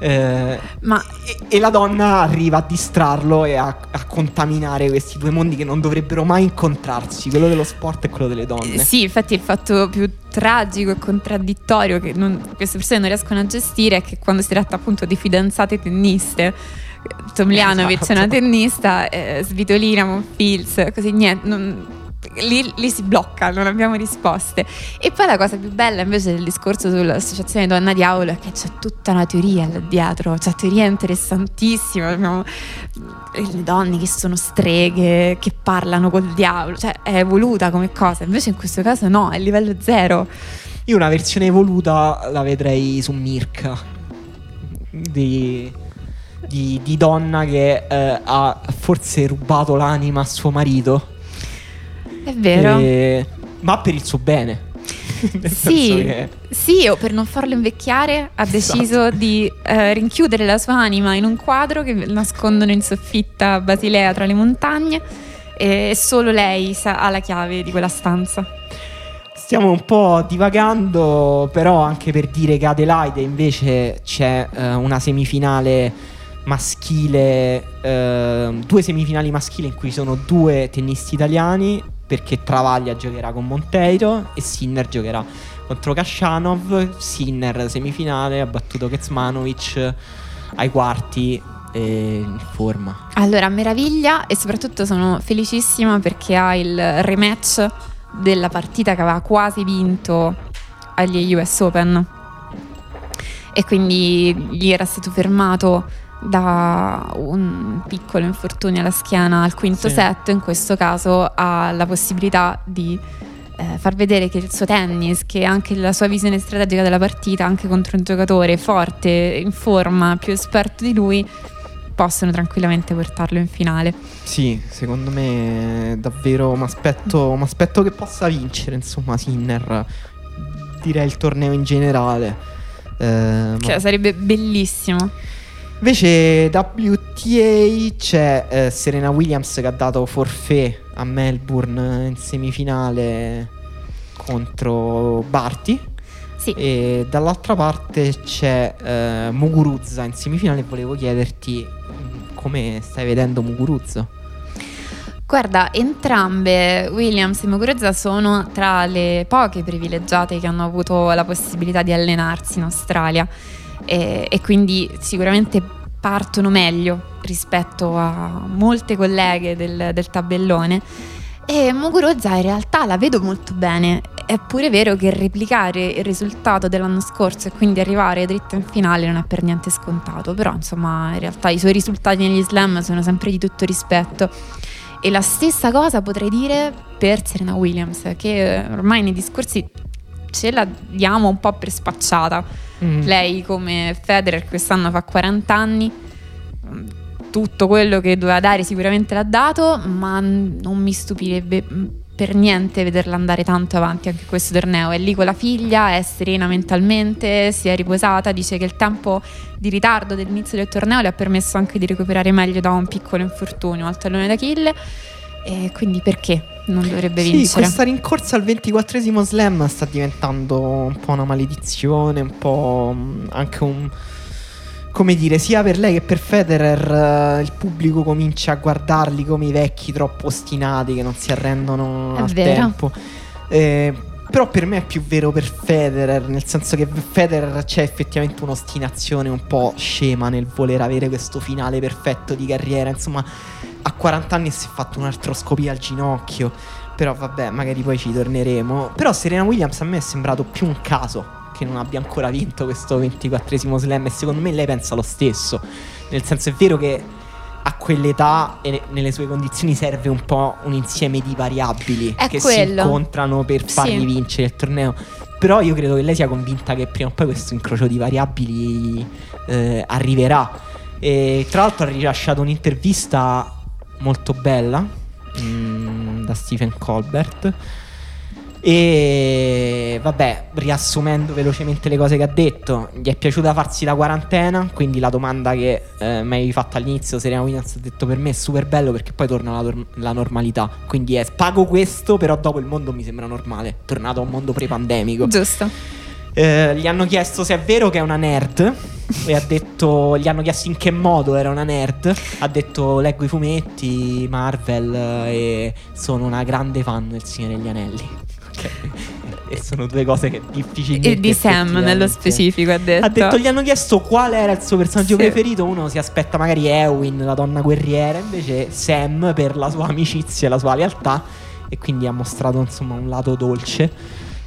S2: Eh, Ma... e, e, la donna arriva a distrarlo e a, a, contaminare questi due mondi che non dovrebbero mai incontrarsi, quello dello sport e quello delle donne.
S1: Eh, sì, infatti il fatto più tragico e contraddittorio che non, queste persone non riescono a gestire è che quando si tratta appunto di fidanzate tenniste Tomljanovic esatto. è una tennista, eh, Svitolina, Monfils, così niente. Non, Lì, lì, si blocca, non abbiamo risposte. E poi la cosa più bella invece del discorso sull'associazione Donna Diavolo è che c'è tutta una teoria là dietro, c'è teoria interessantissima. Abbiamo le donne che sono streghe, che parlano col diavolo, cioè è evoluta come cosa. Invece in questo caso no, è livello zero.
S2: Io una versione evoluta la vedrei su Mirka. Di di, di donna che eh, ha forse rubato l'anima a suo marito.
S1: È vero.
S2: E, ma per il suo bene.
S1: sì, che... sì, o per non farlo invecchiare ha deciso esatto. di eh, rinchiudere la sua anima in un quadro che nascondono in soffitta a Basilea tra le montagne e solo lei sa, ha la chiave di quella stanza.
S2: Stiamo un po' divagando, però anche per dire che Adelaide invece c'è eh, una semifinale maschile, eh, due semifinali maschili in cui sono due tennisti italiani, perché Travaglia giocherà con Monteiro e Sinner giocherà contro Kashanov. Sinner semifinale, ha battuto Kezmanovic ai quarti in forma.
S1: Allora, meraviglia e soprattutto sono felicissima perché ha il rematch della partita che aveva quasi vinto agli US Open e quindi gli era stato fermato da un piccolo infortunio alla schiena al quinto sì. set, in questo caso ha la possibilità di eh, far vedere che il suo tennis, che anche la sua visione strategica della partita, anche contro un giocatore forte, in forma, più esperto di lui, possono tranquillamente portarlo in finale.
S2: Sì, secondo me davvero mi aspetto che possa vincere, insomma, Sinner, direi il torneo in generale.
S1: Eh, cioè, ma... sarebbe bellissimo.
S2: Invece WTA c'è eh, Serena Williams che ha dato forfait a Melbourne in semifinale contro Barty.
S1: Sì.
S2: E dall'altra parte c'è eh, Muguruza in semifinale. Volevo chiederti come stai vedendo Muguruza.
S1: Guarda, entrambe Williams e Muguruza sono tra le poche privilegiate che hanno avuto la possibilità di allenarsi in Australia e, e quindi sicuramente partono meglio rispetto a molte colleghe del, del tabellone. E Muguruza in realtà la vedo molto bene. È pure vero che replicare il risultato dell'anno scorso e quindi arrivare dritto in finale non è per niente scontato. Però, insomma, in realtà i suoi risultati negli slam sono sempre di tutto rispetto. E la stessa cosa potrei dire per Serena Williams, che ormai nei discorsi ce la diamo un po' per spacciata. Mm. Lei come Federer quest'anno fa 40 anni, tutto quello che doveva dare sicuramente l'ha dato, ma non mi stupirebbe per niente vederla andare tanto avanti anche questo torneo. È lì con la figlia, è serena mentalmente, si è riposata, dice che il tempo di ritardo dell'inizio del torneo le ha permesso anche di recuperare meglio da un piccolo infortunio al tallone d'Achille. E quindi perché non dovrebbe vincere?
S2: Sì, questa rincorsa al 24esimo slam sta diventando un po' una maledizione, un po' anche un come dire, sia per lei che per Federer uh, il pubblico comincia a guardarli come i vecchi troppo ostinati che non si arrendono
S1: è
S2: al
S1: vero.
S2: tempo. Eh, però per me è più vero per Federer, nel senso che per Federer c'è effettivamente un'ostinazione un po' scema nel voler avere questo finale perfetto di carriera. Insomma, a 40 anni si è fatto un'artroscopia al ginocchio. Però vabbè, magari poi ci torneremo. Però Serena Williams a me è sembrato più un caso che non abbia ancora vinto questo 24esimo slam e secondo me lei pensa lo stesso. Nel senso è vero che a quell'età e nelle sue condizioni serve un po' un insieme di variabili
S1: è
S2: che
S1: quello.
S2: si incontrano per fargli
S1: Sì.
S2: vincere il torneo. Però io credo che lei sia convinta che prima o poi questo incrocio di variabili eh, arriverà. E tra l'altro ha rilasciato un'intervista molto bella mm, da Stephen Colbert. E vabbè, riassumendo velocemente le cose che ha detto, gli è piaciuta farsi la quarantena, quindi la domanda che eh, mi avevi fatto all'inizio, Serena Williams ha detto per me è super bello perché poi torna la, la normalità, quindi è pago questo, però dopo il mondo mi sembra normale, tornato a un mondo pre-pandemico.
S1: Giusto.
S2: Eh, gli hanno chiesto se è vero che è una nerd e ha detto, gli hanno chiesto in che modo era una nerd, ha detto leggo i fumetti, Marvel e sono una grande fan del Signore degli Anelli. Ok. E sono due cose che difficilmente...
S1: E di Sam nello specifico ha detto.
S2: Ha detto, gli hanno chiesto qual era il suo personaggio
S1: Sì.
S2: preferito. Uno si aspetta magari Eowyn, la donna guerriera, invece Sam per la sua amicizia e la sua lealtà. E quindi ha mostrato insomma un lato dolce.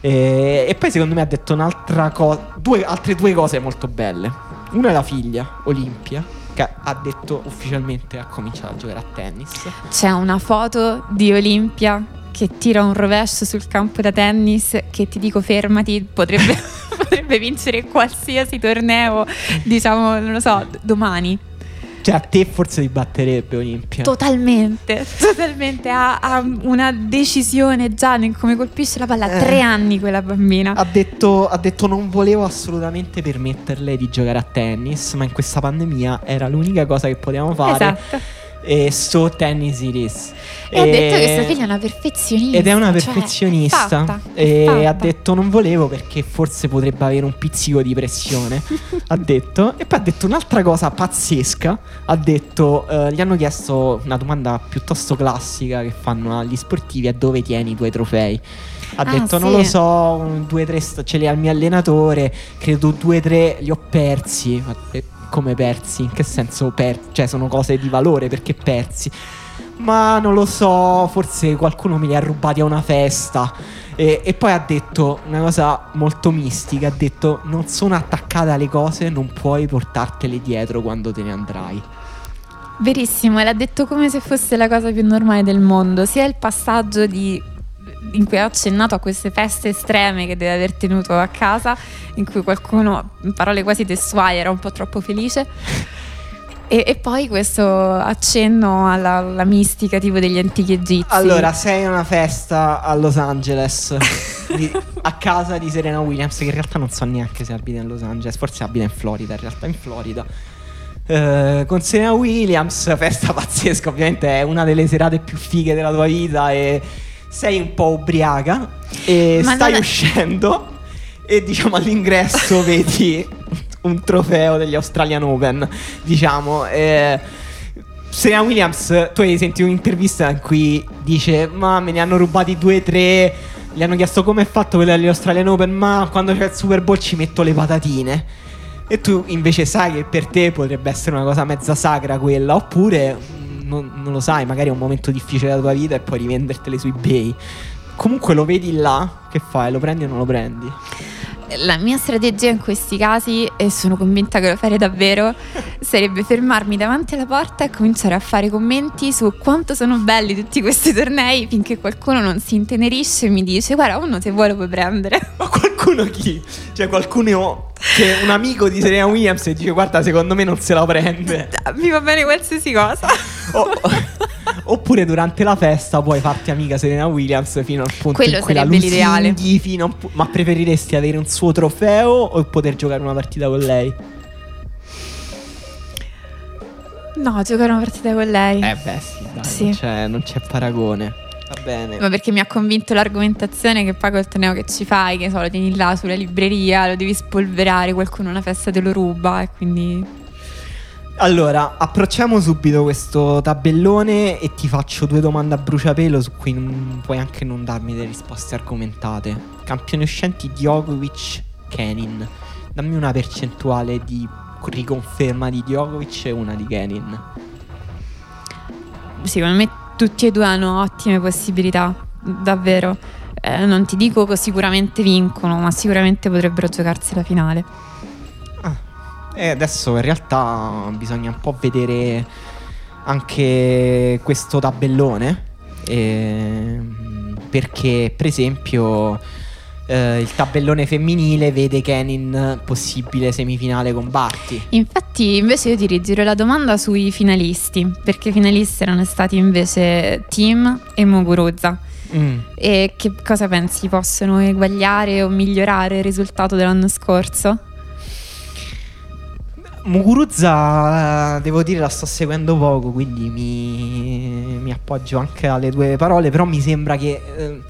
S2: E, e poi secondo me ha detto un'altra cosa, due, altre due cose molto belle. Una è la figlia, Olimpia, che ha detto ufficialmente ha cominciato a giocare a tennis.
S1: C'è una foto di Olimpia che tira un rovescio sul campo da tennis che ti dico fermati, potrebbe, potrebbe vincere qualsiasi torneo, diciamo, non lo so, domani.
S2: Cioè a te forse ti batterebbe Olimpia.
S1: Totalmente, totalmente. Ha, ha una decisione già nel come colpisce la palla. Ha
S2: Eh.
S1: tre anni quella bambina.
S2: Ha detto, ha detto non volevo assolutamente permetterle di giocare a tennis, ma in questa pandemia era l'unica cosa che potevamo fare.
S1: Esatto.
S2: E so tennis it is.
S1: E, ha detto che sua figlia è una perfezionista.
S2: Ed è una
S1: cioè,
S2: perfezionista.
S1: è fatta, è
S2: e
S1: fatta.
S2: ha detto non volevo perché forse potrebbe avere un pizzico di pressione. ha detto. E poi ha detto un'altra cosa pazzesca. Ha detto, eh, gli hanno chiesto una domanda piuttosto classica che fanno agli sportivi: è dove tieni i tuoi trofei? Ha
S1: Ah,
S2: detto: Non
S1: sì.
S2: lo so, un, due tre ce li ha il mio allenatore. Credo due tre li ho persi. Come persi? In che senso persi? Cioè, sono cose di valore perché persi. Ma non lo so, forse qualcuno me li ha rubati a una festa. E, e poi ha detto una cosa molto mistica: ha detto, non sono attaccata alle cose, non puoi portartele dietro quando te ne andrai.
S1: Verissimo, e l'ha detto come se fosse la cosa più normale del mondo. Sia il passaggio di- in cui ha accennato a queste feste estreme che deve aver tenuto a casa, in cui qualcuno, in parole quasi testuali, era un po' troppo felice. E, e poi questo accenno alla, alla mistica tipo degli antichi egizi.
S2: Allora, sei a una festa a Los Angeles, di- a casa di Serena Williams, che in realtà non so neanche se abita in Los Angeles, forse abita in Florida, in realtà in Florida. Eh, con Serena Williams, festa pazzesca, ovviamente è una delle serate più fighe della tua vita e sei un po' ubriaca e
S1: Ma
S2: stai
S1: non
S2: uscendo e diciamo all'ingresso vedi un trofeo degli Australian Open, diciamo. eh, Serena Williams, tu hai sentito un'intervista in cui dice: Ma me ne hanno rubati due o tre. Gli hanno chiesto come è fatto quello degli Australian Open. Ma quando c'è il Super Bowl ci metto le patatine. E tu invece sai che per te potrebbe essere una cosa mezza sacra quella. Oppure non, non lo sai, magari è un momento difficile della tua vita e puoi rivendertele su eBay. Comunque lo vedi là, che fai? Lo prendi o non lo prendi?
S1: La mia strategia in questi casi, e sono convinta che lo farei davvero, sarebbe fermarmi davanti alla porta e cominciare a fare commenti su quanto sono belli tutti questi tornei finché qualcuno non si intenerisce e mi dice guarda uno se vuoi lo puoi prendere.
S2: Ma qualcuno chi? Cioè qualcuno che un amico di Serena Williams e dice guarda secondo me non se la prende.
S1: Mi va bene qualsiasi cosa.
S2: O, oppure durante la festa puoi farti amica Serena Williams fino al punto
S1: Quello
S2: in cui la
S1: l'ideale.
S2: lusinghi fino a un pu- Ma preferiresti avere un suo trofeo o poter giocare una partita con lei?
S1: No, giocare una partita con lei.
S2: Eh beh sì, dai,
S1: Sì.
S2: Non, c'è, non c'è paragone. Va bene.
S1: Ma perché mi ha convinto l'argomentazione che poi col torneo che ci fai, che so, lo tieni là sulla libreria, lo devi spolverare, qualcuno una festa te lo ruba e quindi...
S2: Allora, approcciamo subito questo tabellone e ti faccio due domande a bruciapelo su cui non, puoi anche non darmi delle risposte argomentate. Campioni uscenti Djokovic, Kenin. Dammi una percentuale di riconferma di Djokovic e una di Kenin.
S1: Secondo me tutti e due hanno ottime possibilità, davvero. Eh, non ti dico che sicuramente vincono, ma sicuramente potrebbero giocarsi la finale.
S2: E adesso in realtà bisogna un po' vedere anche questo tabellone. ehm, perché, per esempio, eh, il tabellone femminile vede Kenin possibile semifinale con Barty.
S1: Infatti, invece, io ti rigiro la domanda sui finalisti, perché i finalisti erano stati invece Tim e Muguruza.
S2: Mm.
S1: E che cosa pensi possono eguagliare o migliorare il risultato dell'anno scorso?
S2: Muguruza, devo dire, la sto seguendo poco, quindi mi, mi appoggio anche alle tue parole, però mi sembra che... eh,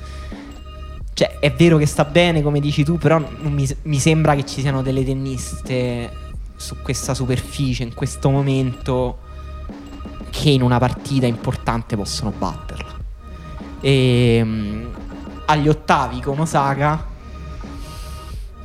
S2: cioè, è vero che sta bene, come dici tu, però mi, mi sembra che ci siano delle tenniste su questa superficie, in questo momento, che in una partita importante possono batterla. E mm, agli ottavi con Osaka,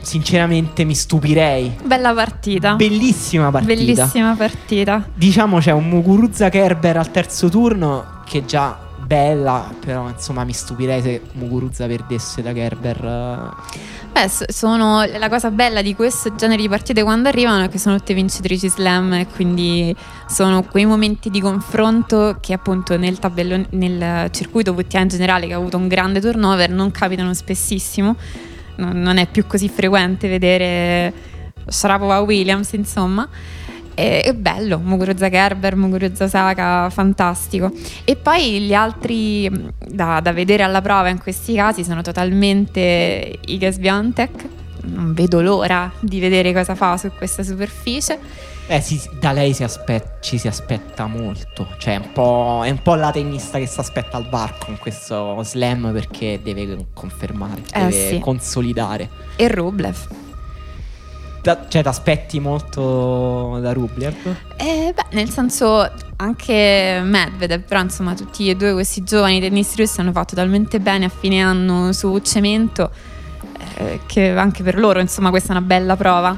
S2: sinceramente mi stupirei.
S1: Bella partita.
S2: Bellissima partita.
S1: Bellissima partita.
S2: Diciamo c'è un Muguruza Kerber al terzo turno che è già bella, però insomma mi stupirei se Muguruza perdesse da Kerber. eh.
S1: Beh, sono, la cosa bella di questo genere di partite quando arrivano è che sono tutte vincitrici slam e quindi sono quei momenti di confronto che appunto nel tabellone, nel circuito VTA in generale che ha avuto un grande turnover non capitano spessissimo. Non, è più così frequente vedere Sharapova Williams, insomma. È bello, Muguruza Kerber, Muguruza Saka, fantastico. E poi gli altri mh, da, da vedere alla prova in questi casi sono totalmente Iga Swiatek. Non vedo l'ora di vedere cosa fa su questa superficie.
S2: Eh sì, da lei si aspe- ci si aspetta molto. Cioè è un, po', è un po' la tennista che si aspetta al varco in questo slam perché deve confermare,
S1: Eh,
S2: deve
S1: sì.
S2: consolidare.
S1: E Rublev.
S2: Da- cioè ti aspetti molto da Rublev?
S1: Eh, beh, nel senso anche Medvedev, però insomma tutti e due questi giovani tennisti russi hanno fatto talmente bene a fine anno su cemento eh, che anche per loro insomma questa è una bella prova.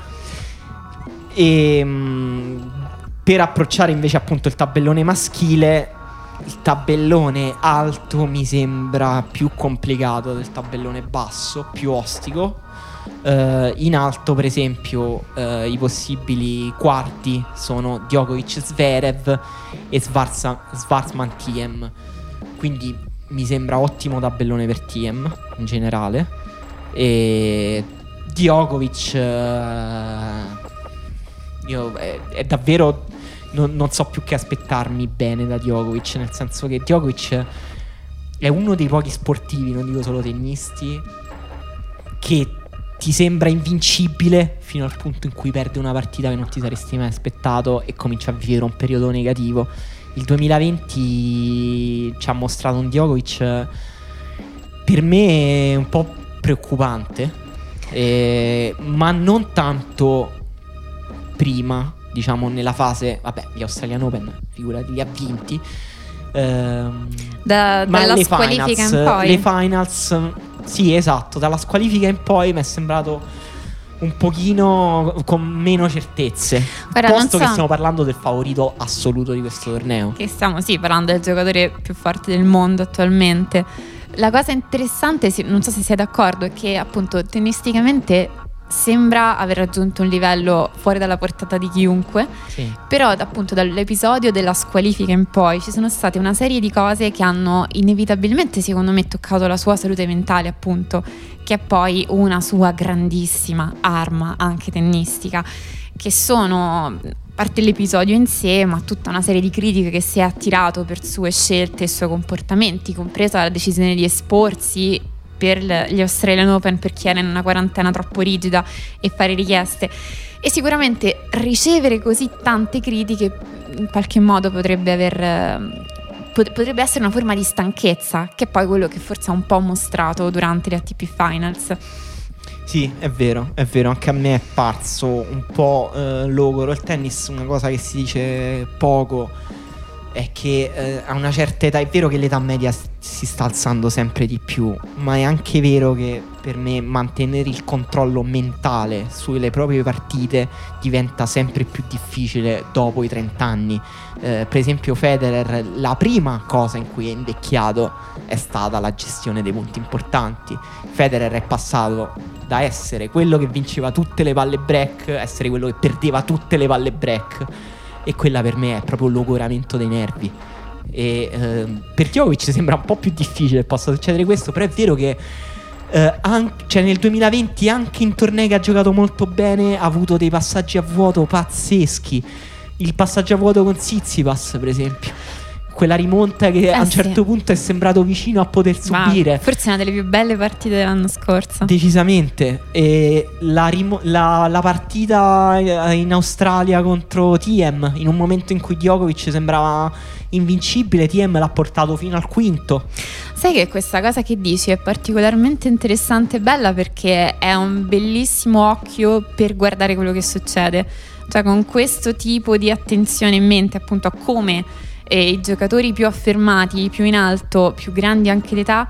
S2: E mm, per approcciare invece appunto il tabellone maschile, il tabellone alto mi sembra più complicato del tabellone basso, più ostico. Eh, in alto, per esempio, eh, i possibili quarti sono Djokovic Zverev e Svarza- Schwarzman Tiem. Quindi mi sembra ottimo tabellone per Tiem in generale. E Djokovic eh, io è, è davvero non, non so più che aspettarmi bene da Djokovic, nel senso che Djokovic è uno dei pochi sportivi, non dico solo tennisti, che ti sembra invincibile fino al punto in cui perde una partita che non ti saresti mai aspettato e comincia a vivere un periodo negativo. Il 2020 ci ha mostrato un Djokovic eh, per me un po' preoccupante, eh, ma non tanto prima, diciamo nella fase, vabbè, gli Australian Open, figurati, li ha vinti. Ehm,
S1: Da- dalla squalifica
S2: finals,
S1: in poi.
S2: le finals, sì, esatto, dalla squalifica in poi mi è sembrato un pochino con meno certezze.
S1: Non
S2: posto che
S1: so-
S2: stiamo parlando del favorito assoluto di questo torneo.
S1: Che stiamo sì parlando del giocatore più forte del mondo attualmente. La cosa interessante, non so se sei d'accordo, è che appunto tennisticamente sembra aver raggiunto un livello fuori dalla portata di chiunque,
S2: Sì.
S1: però appunto dall'episodio della squalifica in poi ci sono state una serie di cose che hanno inevitabilmente secondo me toccato la sua salute mentale appunto, che è poi una sua grandissima arma anche tennistica, che sono parte l'episodio in sé, ma tutta una serie di critiche che si è attirato per sue scelte e suoi comportamenti, compresa la decisione di esporsi per gli Australian Open perché era in una quarantena troppo rigida e fare richieste. E sicuramente ricevere così tante critiche in qualche modo potrebbe aver pot- potrebbe essere una forma di stanchezza, che è poi quello che forse ha un po' mostrato durante le ATP Finals.
S2: Sì, è vero, è vero, anche a me è parso un po' eh, logoro. Il tennis, una cosa che si dice poco, è che eh, a una certa età, è vero che l'età media si sta alzando sempre di più, ma è anche vero che per me mantenere il controllo mentale sulle proprie partite diventa sempre più difficile dopo i 30 anni. Eh, per esempio Federer, la prima cosa in cui è invecchiato è stata la gestione dei punti importanti. Federer è passato da essere quello che vinceva tutte le palle break a essere quello che perdeva tutte le palle break e quella per me è proprio logoramento dei nervi. E ehm, per Djokovic sembra un po' più difficile che possa succedere questo, però è vero che eh, an- cioè nel 2020 anche in tornei che ha giocato molto bene ha avuto dei passaggi a vuoto pazzeschi. Il passaggio a vuoto con Tsitsipas, per esempio. Quella rimonta che
S1: Eh
S2: a un
S1: sì.
S2: certo punto è sembrato vicino a poter subire.
S1: forse è una delle più belle partite dell'anno scorso.
S2: Decisamente. E la, rimo- la- la partita eh, in Australia contro Tiem, in un momento in cui Djokovic sembrava invincibile, Tiem l'ha portato fino al quinto.
S1: Sai che questa cosa che dici è particolarmente interessante e bella perché è un bellissimo occhio per guardare quello che succede. Cioè con questo tipo di attenzione in mente appunto a come eh, i giocatori più affermati, più in alto, più grandi anche d'età,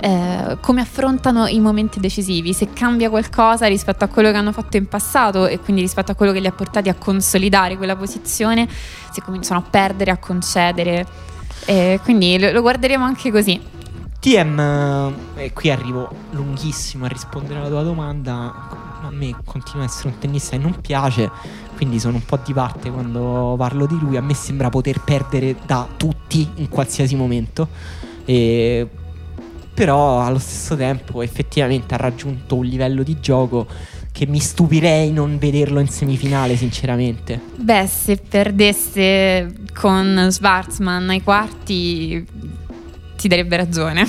S1: eh, come affrontano i momenti decisivi, se cambia qualcosa rispetto a quello che hanno fatto in passato e quindi rispetto a quello che li ha portati a consolidare quella posizione, se cominciano a perdere, a concedere. Eh, quindi lo- lo guarderemo anche così.
S2: TM, eh, e qui arrivo lunghissimo a rispondere alla tua domanda. A me continua a essere un tennista che non piace, quindi sono un po' di parte quando parlo di lui. A me sembra poter perdere da tutti in qualsiasi momento. E- Però allo stesso tempo effettivamente ha raggiunto un livello di gioco che mi stupirei non vederlo in semifinale, sinceramente.
S1: Beh, se perdesse con Schwarzman ai quarti ti darebbe ragione.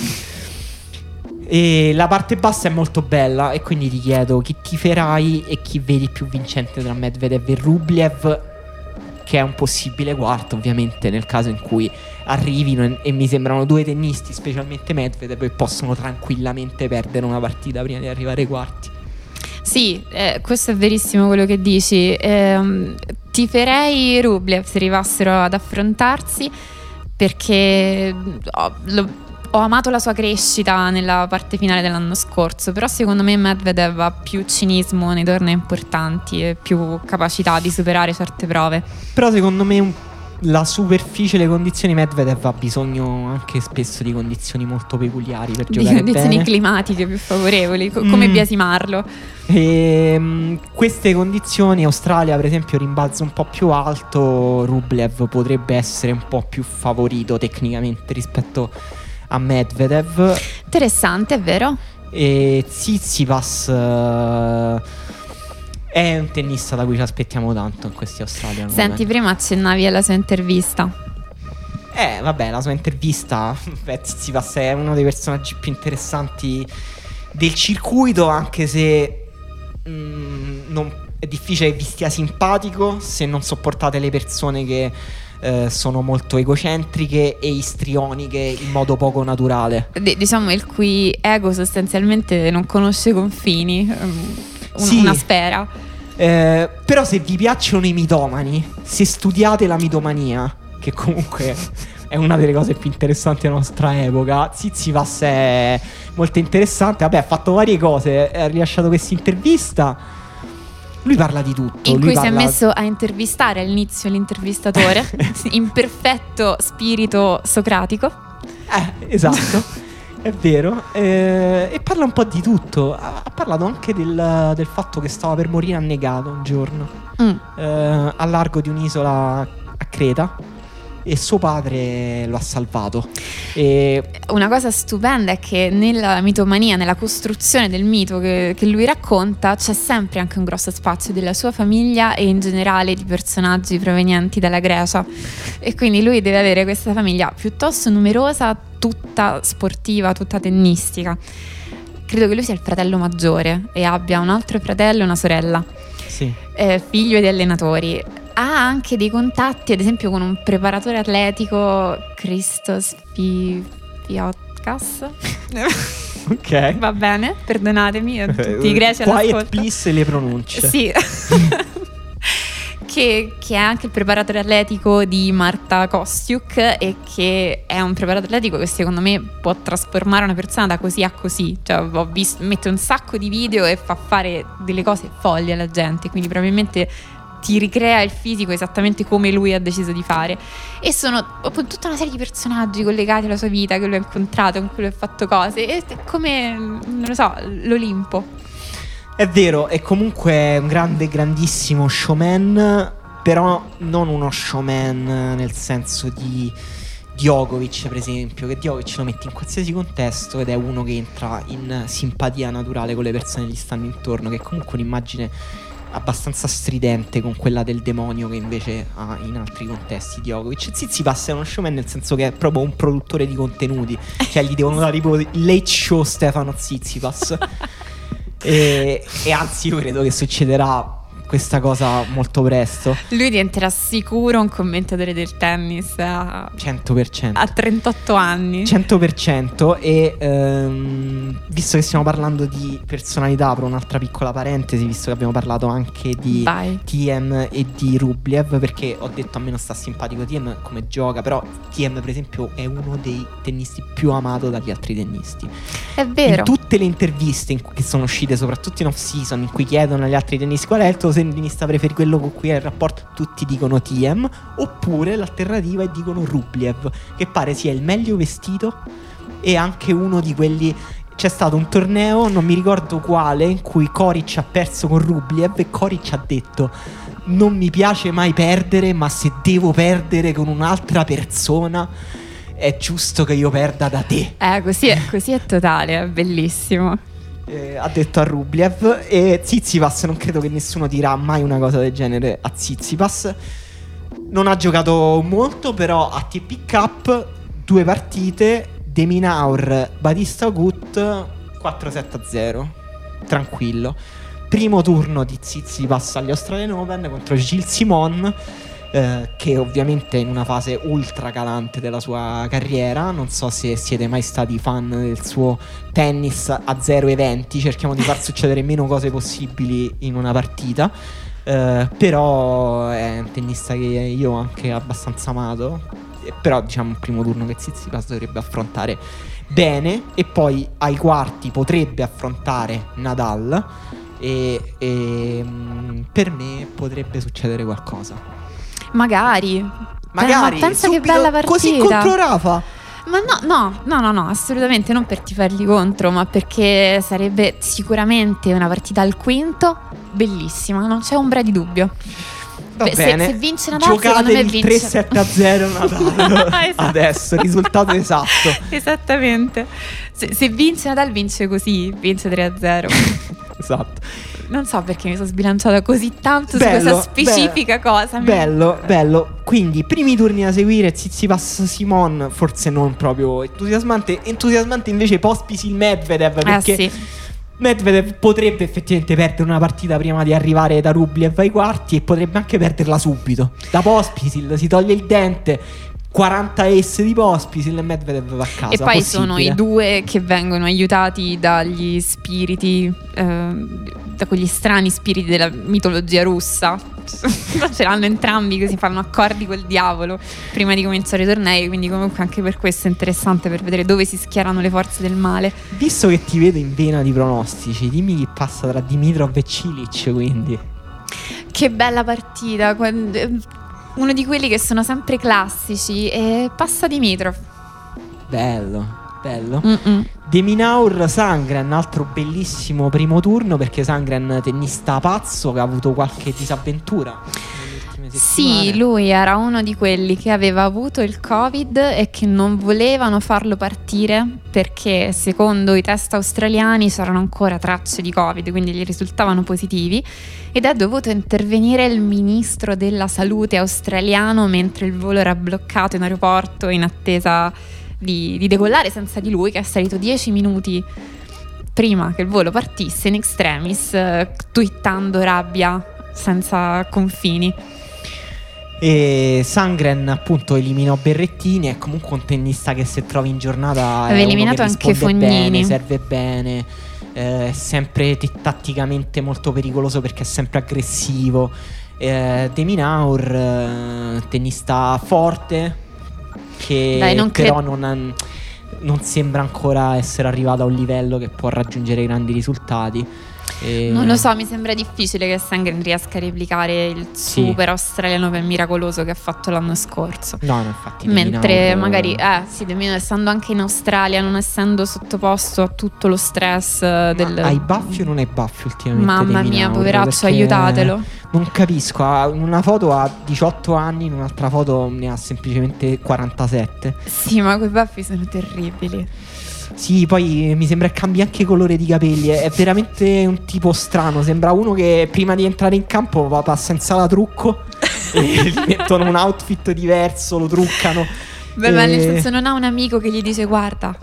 S2: E la parte bassa è molto bella e quindi ti chiedo chi tiferai e chi vedi più vincente tra Medvedev e Rublev, che è un possibile quarto ovviamente nel caso in cui arrivino e, e mi sembrano due tennisti, specialmente Medvedev, che possono tranquillamente perdere una partita prima di arrivare ai quarti.
S1: Sì, eh, questo è verissimo quello che dici. Ehm, tiferei Rublev se arrivassero ad affrontarsi perché ho, lo- ho amato la sua crescita nella parte finale dell'anno scorso, però secondo me Medvedev ha più cinismo nei tornei importanti e più capacità di superare certe prove.
S2: Però secondo me un- la superficie, le condizioni Medvedev ha bisogno anche spesso di condizioni molto peculiari per
S1: Di
S2: giocare
S1: condizioni
S2: bene.
S1: climatiche più favorevoli, co- come
S2: Mm.
S1: biasimarlo.
S2: E, mm, queste condizioni, Australia per esempio rimbalza un po' più alto, Rublev potrebbe essere un po' più favorito tecnicamente rispetto a Medvedev
S1: Interessante, è vero?
S2: e Tsitsipas eh, è un tennista da cui ci aspettiamo tanto in questi Australian
S1: Senti, prima accennavi alla sua intervista.
S2: Eh, vabbè, la sua intervista. Beh, Tsitsipas è uno dei personaggi più interessanti del circuito, anche se mm, non- è difficile che vi stia simpatico se non sopportate le persone che eh, sono molto egocentriche e istrioniche in modo poco naturale.
S1: D- diciamo il cui ego sostanzialmente non conosce confini, um, un-
S2: Sì.
S1: una sfera.
S2: Eh, però se vi piacciono i mitomani, se studiate la mitomania, che comunque è una delle cose più interessanti della nostra epoca, Tsitsipas è molto interessante. Vabbè, ha fatto varie cose, ha rilasciato questa intervista. Lui parla di tutto.
S1: In cui si è
S2: parla-
S1: messo a intervistare all'inizio l'intervistatore in perfetto spirito socratico.
S2: Eh, esatto. È vero, eh, e parla un po' di tutto. Ha, ha parlato anche del, del, fatto che stava per morire annegato un giorno mm. eh, a largo di un'isola a Creta e suo padre lo ha salvato.
S1: E... Una cosa stupenda è che nella mitomania, nella costruzione del mito che, che, lui racconta, c'è sempre anche un grosso spazio della sua famiglia e in generale di personaggi provenienti dalla Grecia. E quindi lui deve avere questa famiglia piuttosto numerosa, tutta sportiva, tutta tennistica. Credo che lui sia il fratello maggiore e abbia un altro fratello e una sorella.
S2: Sì.
S1: Eh, figlio di allenatori ha anche dei contatti, ad esempio con un preparatore atletico, Christos Fiotkas.
S2: ok.
S1: Va bene, perdonatemi a tutti i greci
S2: Quiet
S1: all'ascolto.
S2: please le pronunce.
S1: Sì. che, che, è anche il preparatore atletico di Marta Kostiuk e che è un preparatore atletico che secondo me può trasformare una persona da così a così. Cioè, ho visto, mette un sacco di video e fa fare delle cose folli alla gente, quindi probabilmente ti ricrea il fisico esattamente come lui ha deciso di fare. E sono tutta una serie di personaggi collegati alla sua vita, che lui ha incontrato, con cui lui ha fatto cose. E è come, non lo so, l'Olimpo.
S2: È vero, è comunque un grande, grandissimo showman, però non uno showman nel senso di Djokovic, per esempio, che Djokovic lo mette in qualsiasi contesto ed è uno che entra in simpatia naturale con le persone che gli stanno intorno, che è comunque un'immagine abbastanza stridente con quella del demonio che invece ha in altri contesti Djokovic. Zizipas è uno showman nel senso che è proprio un produttore di contenuti, cioè gli devono dare tipo late show Stefano Zizipas. e, e anzi io credo che succederà questa cosa molto presto.
S1: Lui diventerà sicuro un commentatore del tennis a
S2: 100%.
S1: A 38 anni.
S2: 100% e ehm, visto che stiamo parlando di personalità, apro un'altra piccola parentesi, visto che abbiamo parlato anche di
S1: Vai.
S2: TM e di Rubliev, perché ho detto a me non sta simpatico TM come gioca, però TM per esempio è uno dei tennisti più amato dagli altri tennisti.
S1: È vero.
S2: In tutte le interviste che sono uscite, soprattutto in off season, in cui chiedono agli altri tennisti qual è il tuo tennista preferito, quello con cui hai il rapporto, tutti dicono TM, oppure l'alternativa è dicono Rubliev, che pare sia il meglio vestito e anche uno di quelli c'è stato un torneo, non mi ricordo quale, in cui Koric ha perso con Rubliev e Koric ha detto non mi piace mai perdere, ma se devo perdere con un'altra persona è giusto che io perda da te.
S1: Eh, così è, così è totale, è bellissimo
S2: eh, ha detto a Rubliev e Zizipas non credo che nessuno dirà mai una cosa del genere a Zizipas non ha giocato molto però a TP Cup due partite Deminaur Batista Gut 4-7-0 tranquillo. Primo turno di Zizipas agli Australian Open contro Gilles Simon eh, che ovviamente è in una fase ultra calante della sua carriera. Non so se siete mai stati fan del suo tennis a zero eventi, cerchiamo di far succedere meno cose possibili in una partita. Eh, però è un tennista che io ho anche abbastanza amato. Però diciamo il primo turno che Tsitsipas dovrebbe affrontare bene e poi ai quarti potrebbe affrontare Nadal e, e mm, per me potrebbe succedere qualcosa.
S1: Magari.
S2: Magari.
S1: Eh, ma pensa che bella partita.
S2: Così contro Rafa.
S1: Ma no, no, no, no, no, assolutamente non per tifargli contro, ma perché sarebbe sicuramente una partita al quinto bellissima, non c'è ombra di dubbio.
S2: Va Beh, bene.
S1: Se, se vince Nadal, Giocate
S2: il
S1: vince...
S2: 3 7 a 0 Nadal. esatto. Adesso, risultato esatto.
S1: Esattamente. Se, se vince Nadal vince così, vince 3 a 0.
S2: esatto.
S1: Non so perché mi sono sbilanciata così tanto bello, su questa specifica
S2: be-
S1: cosa.
S2: Bello, bello. Quindi, primi turni da seguire: Zizipas Simon, forse non proprio entusiasmante. Entusiasmante invece Pospisil Medvedev.
S1: Eh,
S2: perché.
S1: Eh sì.
S2: Medvedev potrebbe effettivamente perdere una partita prima di arrivare da Rublev ai quarti e potrebbe anche perderla subito. Da Pospisil si toglie il dente, 40 ace di Pospisil e Medvedev va a casa.
S1: E poi
S2: Possibile.
S1: sono i due che vengono aiutati dagli spiriti, eh, da quegli strani spiriti della mitologia russa. Ce l'hanno entrambi così fanno accordi col diavolo prima di cominciare i tornei, quindi comunque anche per questo è interessante per vedere dove si schierano le forze del male.
S2: Visto che ti vedo in vena di pronostici, dimmi chi passa tra Dimitrov e Cilic quindi.
S1: Che bella partita, uno di quelli che sono sempre classici e passa Dimitrov.
S2: Bello. bello. Mm-mm. Deminaur Sangren, altro bellissimo primo turno perché Sangren tennista pazzo che ha avuto qualche disavventura.
S1: Sì, lui era uno di quelli che aveva avuto il Covid e che non volevano farlo partire perché secondo i test australiani c'erano ancora tracce di Covid, quindi gli risultavano positivi ed è dovuto intervenire il ministro della salute australiano mentre il volo era bloccato in aeroporto in attesa di, di decollare senza di lui che è salito 10 minuti prima che il volo partisse in extremis, eh, twittando rabbia senza confini.
S2: E Sangren appunto eliminò Berrettini, è comunque un tennista che se trovi in giornata
S1: aveva eliminato anche Fognini,
S2: bene, serve bene, eh, è sempre t- tatticamente molto pericoloso perché è sempre aggressivo. Eh, Deminaur, eh, tennista forte, che Dai, non però cre- non, ha, non sembra ancora essere arrivato a un livello che può raggiungere grandi risultati.
S1: E... Non lo so, mi sembra difficile che Sangren riesca a replicare il sì. super australiano per miracoloso che ha fatto l'anno scorso.
S2: No, no, infatti.
S1: Mentre magari, eh sì, Demino essendo anche in Australia, non essendo sottoposto a tutto lo stress Ma del...
S2: Hai baffi o non hai baffi ultimamente?
S1: Mamma mia, poveraccio, aiutatelo.
S2: Non capisco, in una foto ha 18 anni, in un'altra foto ne ha semplicemente 47.
S1: Sì, ma quei baffi sono terribili.
S2: Sì, poi mi sembra che cambi anche colore di capelli. È veramente un tipo strano. Sembra uno che prima di entrare in campo va passa senza la trucco e gli mettono un outfit diverso, lo truccano.
S1: Beh, e... ma nel senso non ha un amico che gli dice guarda.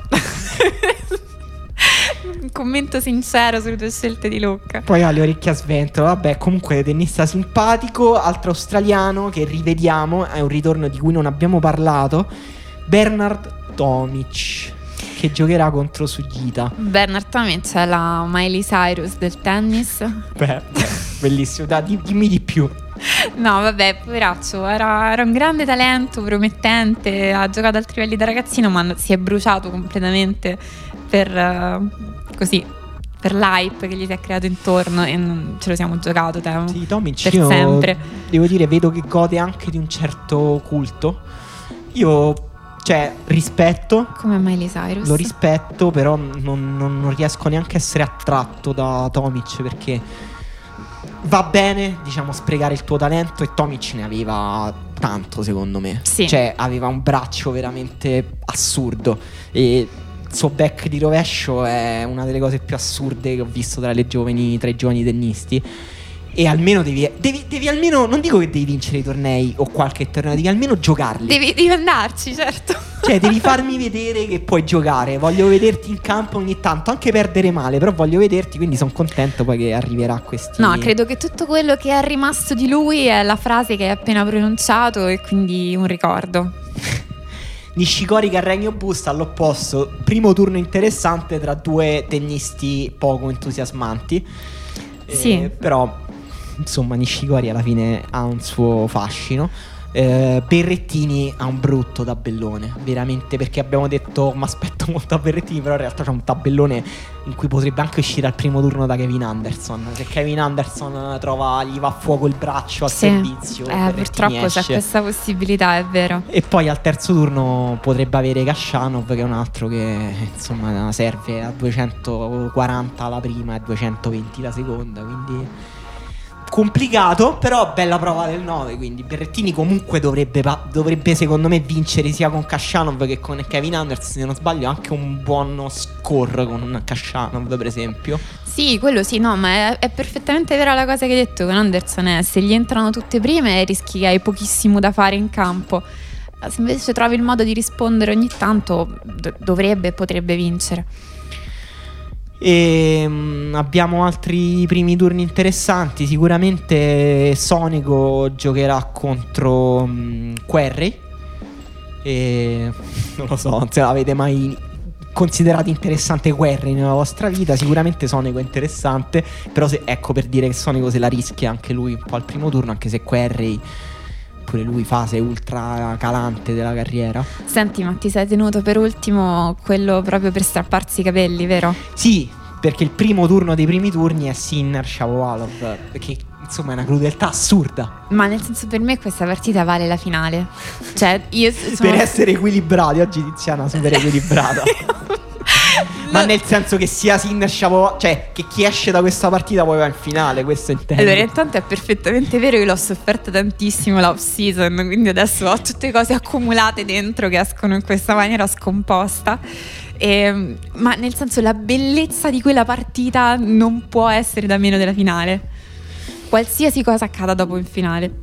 S1: un commento sincero sulle tue scelte di look.
S2: Poi ha le orecchie a sventolo. Vabbè, comunque tennista simpatico, altro australiano che rivediamo, è un ritorno di cui non abbiamo parlato, Bernard Tomic che giocherà contro Sugita.
S1: Bernard Tomic è la Miley Cyrus del tennis.
S2: Beh, bellissimo, da, dimmi di più.
S1: No, vabbè, poveraccio, era, era, un grande talento, promettente, ha giocato a altri livelli da ragazzino, ma si è bruciato completamente per uh, così per l'hype che gli si è creato intorno e non ce lo siamo giocato te,
S2: sì, Tomic, per sempre. Devo dire, vedo che gode anche di un certo culto. Io cioè, rispetto.
S1: Come Miley Cyrus.
S2: Lo rispetto, però non, non, non riesco neanche a essere attratto da Tomic perché va bene, diciamo, sprecare il tuo talento e Tomic ne aveva tanto, secondo me.
S1: Sì.
S2: Cioè, aveva un braccio veramente assurdo e il suo back di rovescio è una delle cose più assurde che ho visto tra, le giovani, tra i giovani tennisti e almeno devi, devi, devi, almeno, non dico che devi vincere i tornei o qualche torneo, devi almeno giocarli.
S1: Devi, devi andarci, certo.
S2: Cioè, devi farmi vedere che puoi giocare. Voglio vederti in campo ogni tanto, anche perdere male, però voglio vederti, quindi sono contento poi che arriverà a questi...
S1: No, credo che tutto quello che è rimasto di lui è la frase che hai appena pronunciato e quindi un ricordo.
S2: Nishikori Carregno Busta all'opposto, primo turno interessante tra due tennisti poco entusiasmanti.
S1: Sì.
S2: Eh, però insomma Nishikori alla fine ha un suo fascino. Eh, Berrettini ha un brutto tabellone, veramente perché abbiamo detto mi aspetto molto a Berrettini, però in realtà c'è un tabellone in cui potrebbe anche uscire al primo turno da Kevin Anderson. Se Kevin Anderson trova, gli va a fuoco il braccio al sì. servizio,
S1: eh, purtroppo esce. c'è questa possibilità, è vero.
S2: E poi al terzo turno potrebbe avere Kashanov, che è un altro che insomma serve a 240 la prima e 220 la seconda, quindi complicato, però bella prova del 9. Quindi Berrettini comunque dovrebbe, dovrebbe, secondo me vincere sia con Kashanov che con Kevin Anders. Se non sbaglio, anche un buono score con Kashanov, per esempio.
S1: Sì, quello sì, no, ma è, è, perfettamente vera la cosa che hai detto con Anderson. È, se gli entrano tutte prime, rischi che hai pochissimo da fare in campo. Se invece trovi il modo di rispondere ogni tanto, d- dovrebbe e potrebbe vincere.
S2: E um, abbiamo altri primi turni interessanti. Sicuramente Sonico giocherà contro um, Querry. E non lo so, se l'avete mai considerato interessante Querry nella vostra vita. Sicuramente Sonico è interessante. Però se, ecco per dire che Sonico se la rischia anche lui un po' al primo turno, anche se Querry pure lui fase ultra calante della carriera.
S1: Senti, ma ti sei tenuto per ultimo quello proprio per strapparsi i capelli, vero?
S2: Sì, perché il primo turno dei primi turni è Sinner Shapovalov, che insomma è una crudeltà assurda.
S1: Ma nel senso per me questa partita vale la finale. Cioè, io sono...
S2: Per essere equilibrati, oggi Tiziana super equilibrata. Ma nel senso che sia Sinner Shapovalov, cioè che chi esce da questa partita poi va in finale, questo intendo.
S1: Allora, intanto è perfettamente vero, io l'ho sofferta tantissimo l'off season, quindi adesso ho tutte cose accumulate dentro che escono in questa maniera scomposta. E, ehm, ma nel senso la bellezza di quella partita non può essere da meno della finale. Qualsiasi cosa accada dopo in finale.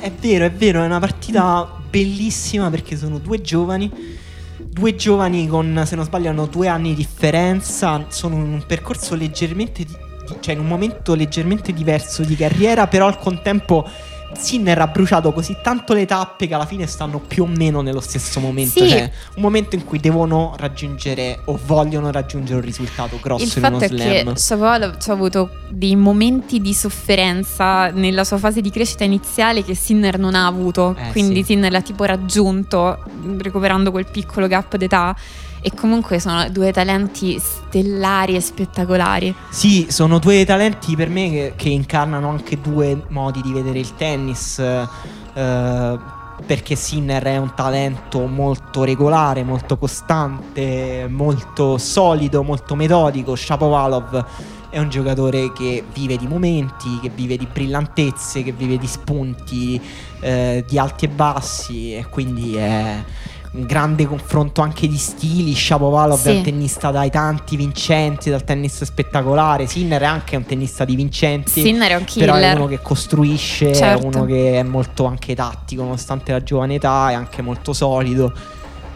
S2: È vero, è vero, è una partita bellissima perché sono due giovani due giovani con, se non sbaglio, hanno due anni di differenza, sono in un percorso leggermente, di, cioè in un momento leggermente diverso di carriera, però al contempo Sinner ha bruciato così tanto le tappe che alla fine stanno più o meno nello stesso momento.
S1: Sì.
S2: Cioè, un momento in cui devono raggiungere o vogliono raggiungere un risultato grosso
S1: Il
S2: in uno
S1: fatto
S2: slam.
S1: è che Shapovalov ha avuto dei momenti di sofferenza nella sua fase di crescita iniziale che Sinner non ha avuto.
S2: Eh,
S1: Quindi
S2: sì.
S1: Sinner l'ha tipo raggiunto recuperando quel piccolo gap d'età. E comunque sono due talenti stellari e spettacolari.
S2: Sì, sono due talenti per me che, che incarnano anche due modi di vedere il tennis. eh, perché Sinner è un talento molto regolare, molto costante, molto solido, molto metodico. Shapovalov è un giocatore che vive di momenti, che vive di brillantezze, che vive di spunti, eh, di alti e bassi e quindi è un grande confronto anche di stili. Shapovalov
S1: Sì.
S2: è un tennista dai tanti vincenti, dal tennis spettacolare. Sinner è anche un tennista di vincenti.
S1: Sinner è un
S2: Però è
S1: killer.
S2: uno che costruisce,
S1: Certo.
S2: è uno che è molto anche tattico, nonostante la giovane età, è anche molto solido.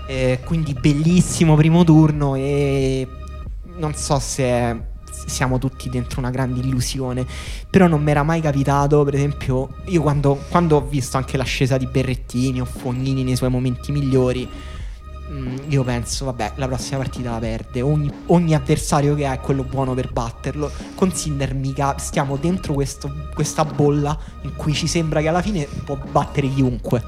S2: Eh, quindi bellissimo primo turno e non so se è- siamo tutti dentro una grande illusione, però non mi era mai capitato, per esempio, io quando, quando ho visto anche l'ascesa di Berrettini o Fognini nei suoi momenti migliori, mm, io penso, vabbè, la prossima partita la perde, ogni, ogni avversario che ha è quello buono per batterlo, con Sinner mica stiamo dentro questo- questa bolla in cui ci sembra che alla fine può battere chiunque.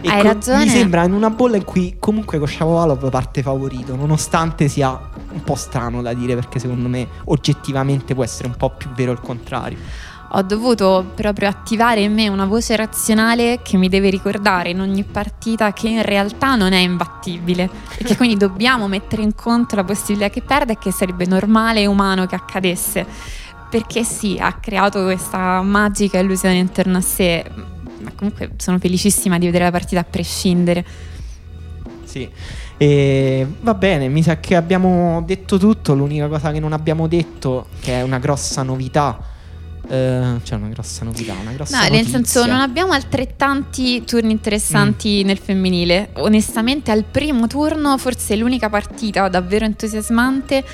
S2: E
S1: Hai
S2: co-
S1: ragione.
S2: Mi sembra in una bolla in cui comunque con Shapovalov parte favorito, nonostante sia un po' strano da dire perché secondo me oggettivamente può essere un po' più vero il contrario.
S1: Ho dovuto proprio attivare in me una voce razionale che mi deve ricordare in ogni partita che in realtà non è imbattibile e che quindi dobbiamo mettere in conto la possibilità che perda e che sarebbe normale e umano che accadesse. Perché sì, ha creato questa magica illusione intorno a sé, ma comunque sono felicissima di vedere la partita a prescindere.
S2: Sì. E va bene, mi sa che abbiamo detto tutto. L'unica cosa che non abbiamo detto, che è una grossa novità. eh, cioè, una grossa novità, una grossa
S1: No, nel senso non abbiamo altrettanti turni interessanti
S2: Mm.
S1: nel femminile. Onestamente al primo turno forse l'unica partita davvero entusiasmante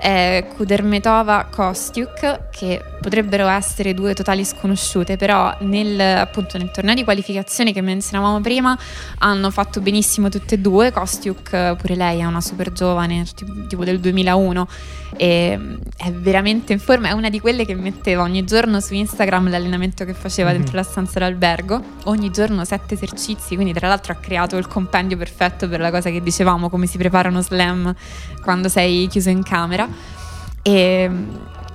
S1: è Kudermetova Kostiuk che potrebbero essere due totali sconosciute, però nel, appunto, nel torneo di qualificazione che menzionavamo prima hanno fatto benissimo tutte e due. Kostiuk pure lei è una super giovane, tipo, del 2001 e è veramente in forma, è una di quelle che metteva ogni giorno su Instagram l'allenamento che faceva
S2: Mhm.
S1: dentro la stanza d'albergo, ogni giorno sette esercizi, quindi tra l'altro ha creato il compendio perfetto per la cosa che dicevamo, come si prepara uno slam quando sei chiuso in camera. E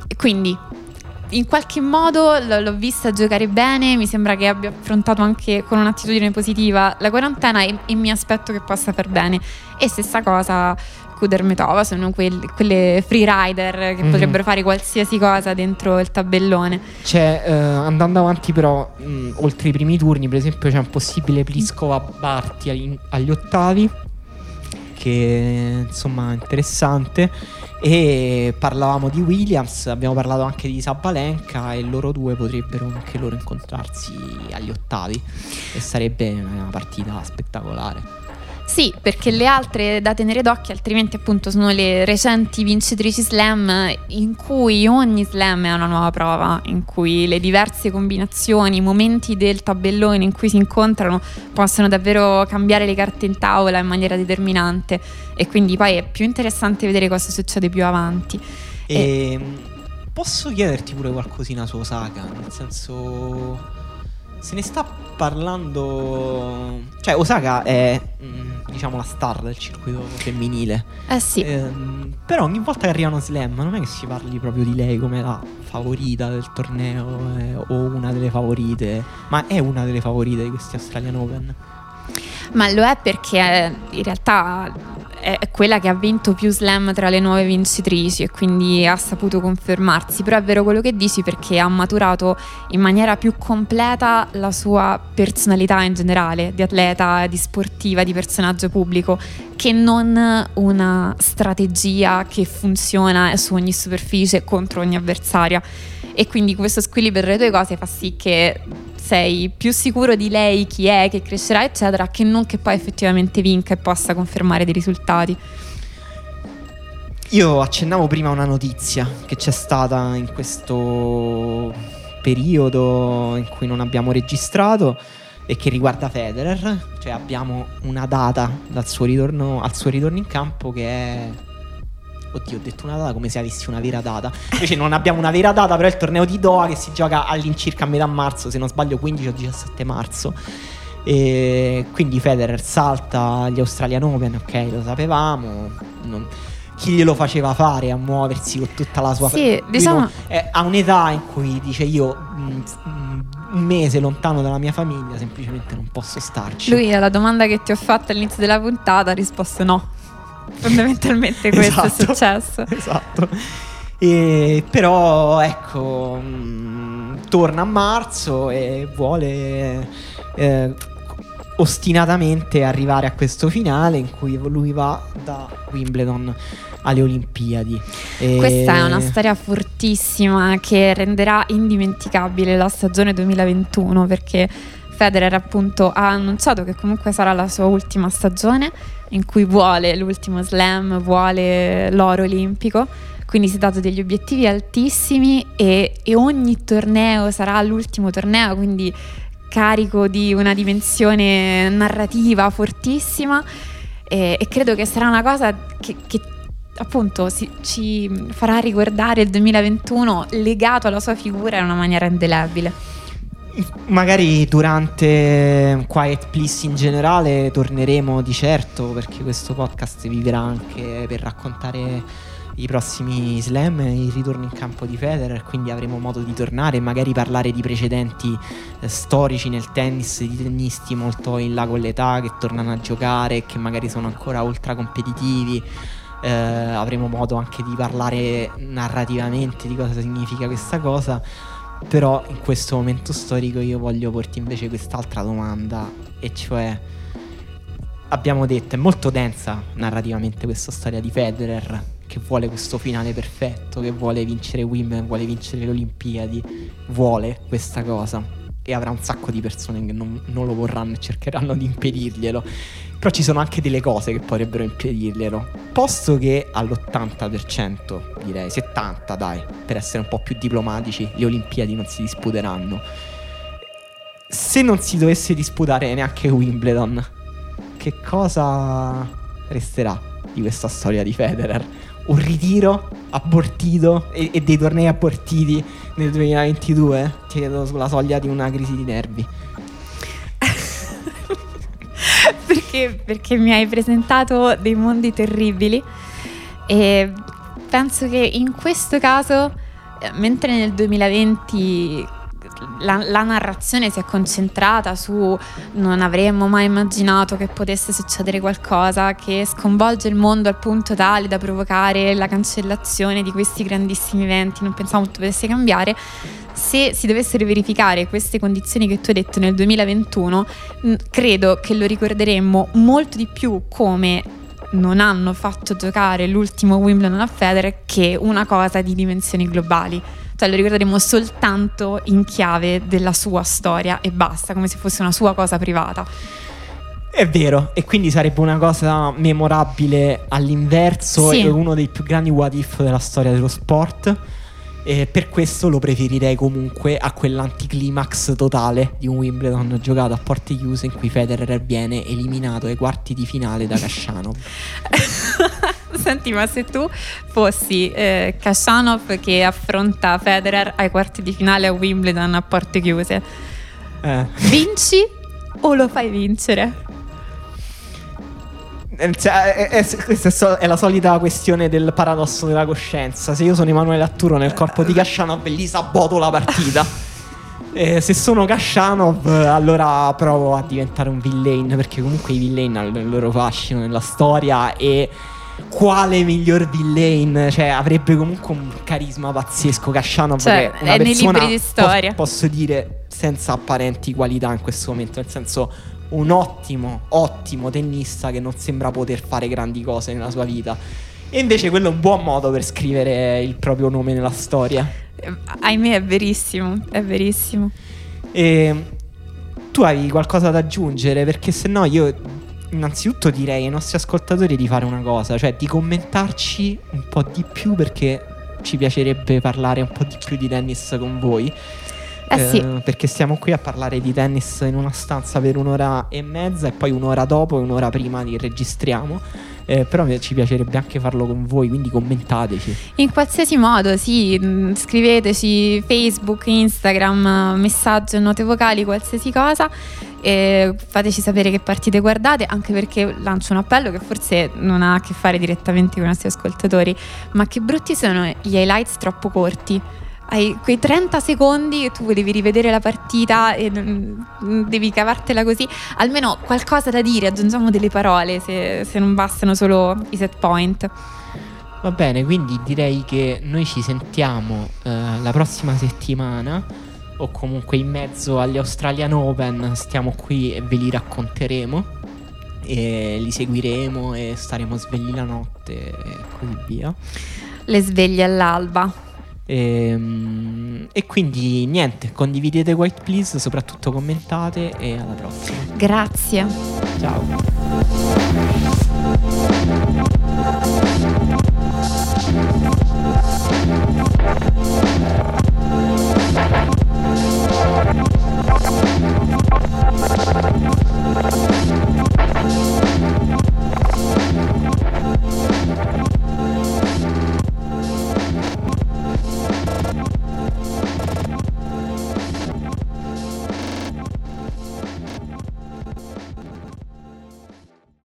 S1: e quindi in qualche modo l- l'ho vista giocare bene, mi sembra che abbia affrontato anche con un'attitudine positiva la quarantena e, e mi aspetto che possa far bene. E stessa cosa Kudermetova, sono quel- quelle free rider che
S2: Mhm.
S1: potrebbero fare qualsiasi cosa dentro il tabellone.
S2: C'è, eh, andando avanti però, mh, oltre i primi turni, per esempio c'è un possibile Pliskova-Barti agli, agli ottavi, che insomma interessante. E parlavamo di Williams, abbiamo parlato anche di Sabalenka e loro due potrebbero anche loro incontrarsi agli ottavi e sarebbe una partita spettacolare.
S1: Sì, perché le altre da tenere d'occhio, altrimenti appunto sono le recenti vincitrici slam in cui ogni slam è una nuova prova, in cui le diverse combinazioni, i momenti del tabellone in cui si incontrano possono davvero cambiare le carte in tavola in maniera determinante e quindi poi è più interessante vedere cosa succede più avanti.
S2: E posso chiederti pure qualcosina su Osaka? Nel senso, Se ne sta parlando. Cioè, Osaka è mm, diciamo la star del circuito femminile.
S1: Eh sì.
S2: Ehm, però ogni volta che arrivano slam, non è che si parli proprio di lei come la favorita del torneo eh, o una delle favorite, ma è una delle favorite di questi Australian Open.
S1: Ma lo è perché eh, in realtà è quella che ha vinto più slam tra le nuove vincitrici e quindi ha saputo confermarsi. Però è vero quello che dici perché ha maturato in maniera più completa la sua personalità in generale, di atleta, di sportiva, di personaggio pubblico, che non una strategia che funziona su ogni superficie contro ogni avversaria. E quindi questo squilibrio tra le due cose fa sì che sei più sicuro di lei, chi è, che crescerà, eccetera, che non che poi effettivamente vinca e possa confermare dei risultati.
S2: Io accennavo prima una notizia che c'è stata in questo periodo in cui non abbiamo registrato e che riguarda Federer, cioè abbiamo una data suo ritorno, al suo ritorno in campo che è Oddio, ho detto una data come se avessi una vera data. Invece non abbiamo una vera data, però è il torneo di Doha che si gioca all'incirca a metà marzo, se non sbaglio 15 o 17 marzo. E quindi Federer salta gli Australian Open, ok, lo sapevamo. Non, chi glielo faceva fare a muoversi con tutta la sua
S1: sì, diciamo...
S2: a un'età in cui dice io mm, mm, un mese lontano dalla mia famiglia semplicemente non posso starci
S1: lui alla domanda che ti ho fatto all'inizio della puntata ha risposto no Fondamentalmente questo esatto, è successo.
S2: Esatto. E, però ecco, mh, mm, torna a marzo e vuole eh, ostinatamente arrivare a questo finale in cui lui va da Wimbledon alle Olimpiadi.
S1: E... Questa è una storia fortissima che renderà indimenticabile la stagione 2021 perché Federer appunto ha annunciato che comunque sarà la sua ultima stagione in cui vuole l'ultimo slam, vuole l'oro olimpico, quindi si è dato degli obiettivi altissimi e, e ogni torneo sarà l'ultimo torneo, quindi carico di una dimensione narrativa fortissima e, e credo che sarà una cosa che, che appunto si, ci farà ricordare il 2021 legato alla sua figura in una maniera indelebile.
S2: Magari durante Quiet Please in generale torneremo di certo perché questo podcast vivrà anche per raccontare i prossimi slam, il ritorno in campo di Federer, quindi avremo modo di tornare e magari parlare di precedenti eh, storici nel tennis, di tennisti molto in là con l'età che tornano a giocare e che magari sono ancora ultra competitivi. Eh, avremo modo anche di parlare narrativamente di cosa significa questa cosa però in questo momento storico io voglio porti invece quest'altra domanda, e cioè abbiamo detto è molto densa narrativamente questa storia di Federer che vuole questo finale perfetto, che vuole vincere Wimbledon, vuole vincere le Olimpiadi, vuole questa cosa e avrà un sacco di persone che non, non, lo vorranno e cercheranno di impedirglielo. Però ci sono anche delle cose che potrebbero impedirglielo. Posto che all'80%, direi 70% dai, per essere un po' più diplomatici, le Olimpiadi non si disputeranno. Se non si dovesse disputare neanche Wimbledon, che cosa resterà di questa storia di Federer? Un ritiro abortito e, e dei tornei abortiti nel 2022? Ti chiedo sulla soglia di una crisi di nervi.
S1: Perché, perché mi hai presentato dei mondi terribili e penso che in questo caso, eh, mentre nel 2020 la, la, narrazione si è concentrata su non avremmo mai immaginato che potesse succedere qualcosa che sconvolge il mondo al punto tale da provocare la cancellazione di questi grandissimi eventi, non pensavamo tutto potesse cambiare. Se si dovessero verificare queste condizioni che tu hai detto nel 2021, credo che lo ricorderemmo molto di più come non hanno fatto giocare l'ultimo Wimbledon a Federer che una cosa di dimensioni globali cioè lo ricorderemo soltanto in chiave della sua storia e basta, come se fosse una sua cosa privata.
S2: È vero, e quindi sarebbe una cosa memorabile all'inverso sì. e uno dei più grandi what if della storia dello sport. E per questo lo preferirei comunque a quell'anticlimax totale di un Wimbledon giocato a porte chiuse in cui Federer viene eliminato ai quarti di finale da Kashanov.
S1: Senti, ma se tu fossi eh, Kashanov che affronta Federer ai quarti di finale a Wimbledon a porte chiuse, Eh. Vinci o lo fai vincere?
S2: È, è, è, questa è la solita questione del paradosso della coscienza. Se io sono Emanuele Atturo nel corpo di Kashanov, gli saboto la partita. e se sono Kashanov, allora provo a diventare un villain. Perché comunque i villain hanno il loro fascino nella storia. E quale miglior villain? Cioè, avrebbe comunque un carisma pazzesco. Kashanov
S1: cioè,
S2: è una
S1: è nei libri di storia.
S2: Po- posso dire senza apparenti qualità in questo momento. Nel senso un ottimo, ottimo tennista che non sembra poter fare grandi cose nella sua vita. E invece quello è un buon modo per scrivere il proprio nome nella storia.
S1: Eh, ahimè, è verissimo, è verissimo.
S2: E tu hai qualcosa da aggiungere? Perché se no io innanzitutto direi ai nostri ascoltatori di fare una cosa, cioè di commentarci un po' di più perché ci piacerebbe parlare un po' di più di tennis con voi.
S1: Eh sì.
S2: Eh, perché stiamo qui a parlare di tennis in una stanza per un'ora e mezza e poi un'ora dopo e un'ora prima li registriamo. Eh, però ci piacerebbe anche farlo con voi, quindi commentateci.
S1: In qualsiasi modo, sì, mm, scriveteci Facebook, Instagram, messaggio, note vocali, qualsiasi cosa. Fateci sapere che partite guardate, anche perché lancio un appello che forse non ha a che fare direttamente con i nostri ascoltatori, ma che brutti sono gli highlights troppo corti hai quei 30 secondi che tu devi rivedere la partita e devi cavartela così, almeno qualcosa da dire, aggiungiamo delle parole se, se non bastano solo i set point.
S2: Va bene, quindi direi che noi ci sentiamo eh, la prossima settimana o comunque in mezzo agli Australian Open, stiamo qui e ve li racconteremo e li seguiremo e staremo svegli la notte e così via.
S1: Le sveglie all'alba.
S2: E, ehm, e, quindi niente, condividete White Please, soprattutto commentate e alla prossima.
S1: Grazie.
S2: Ciao.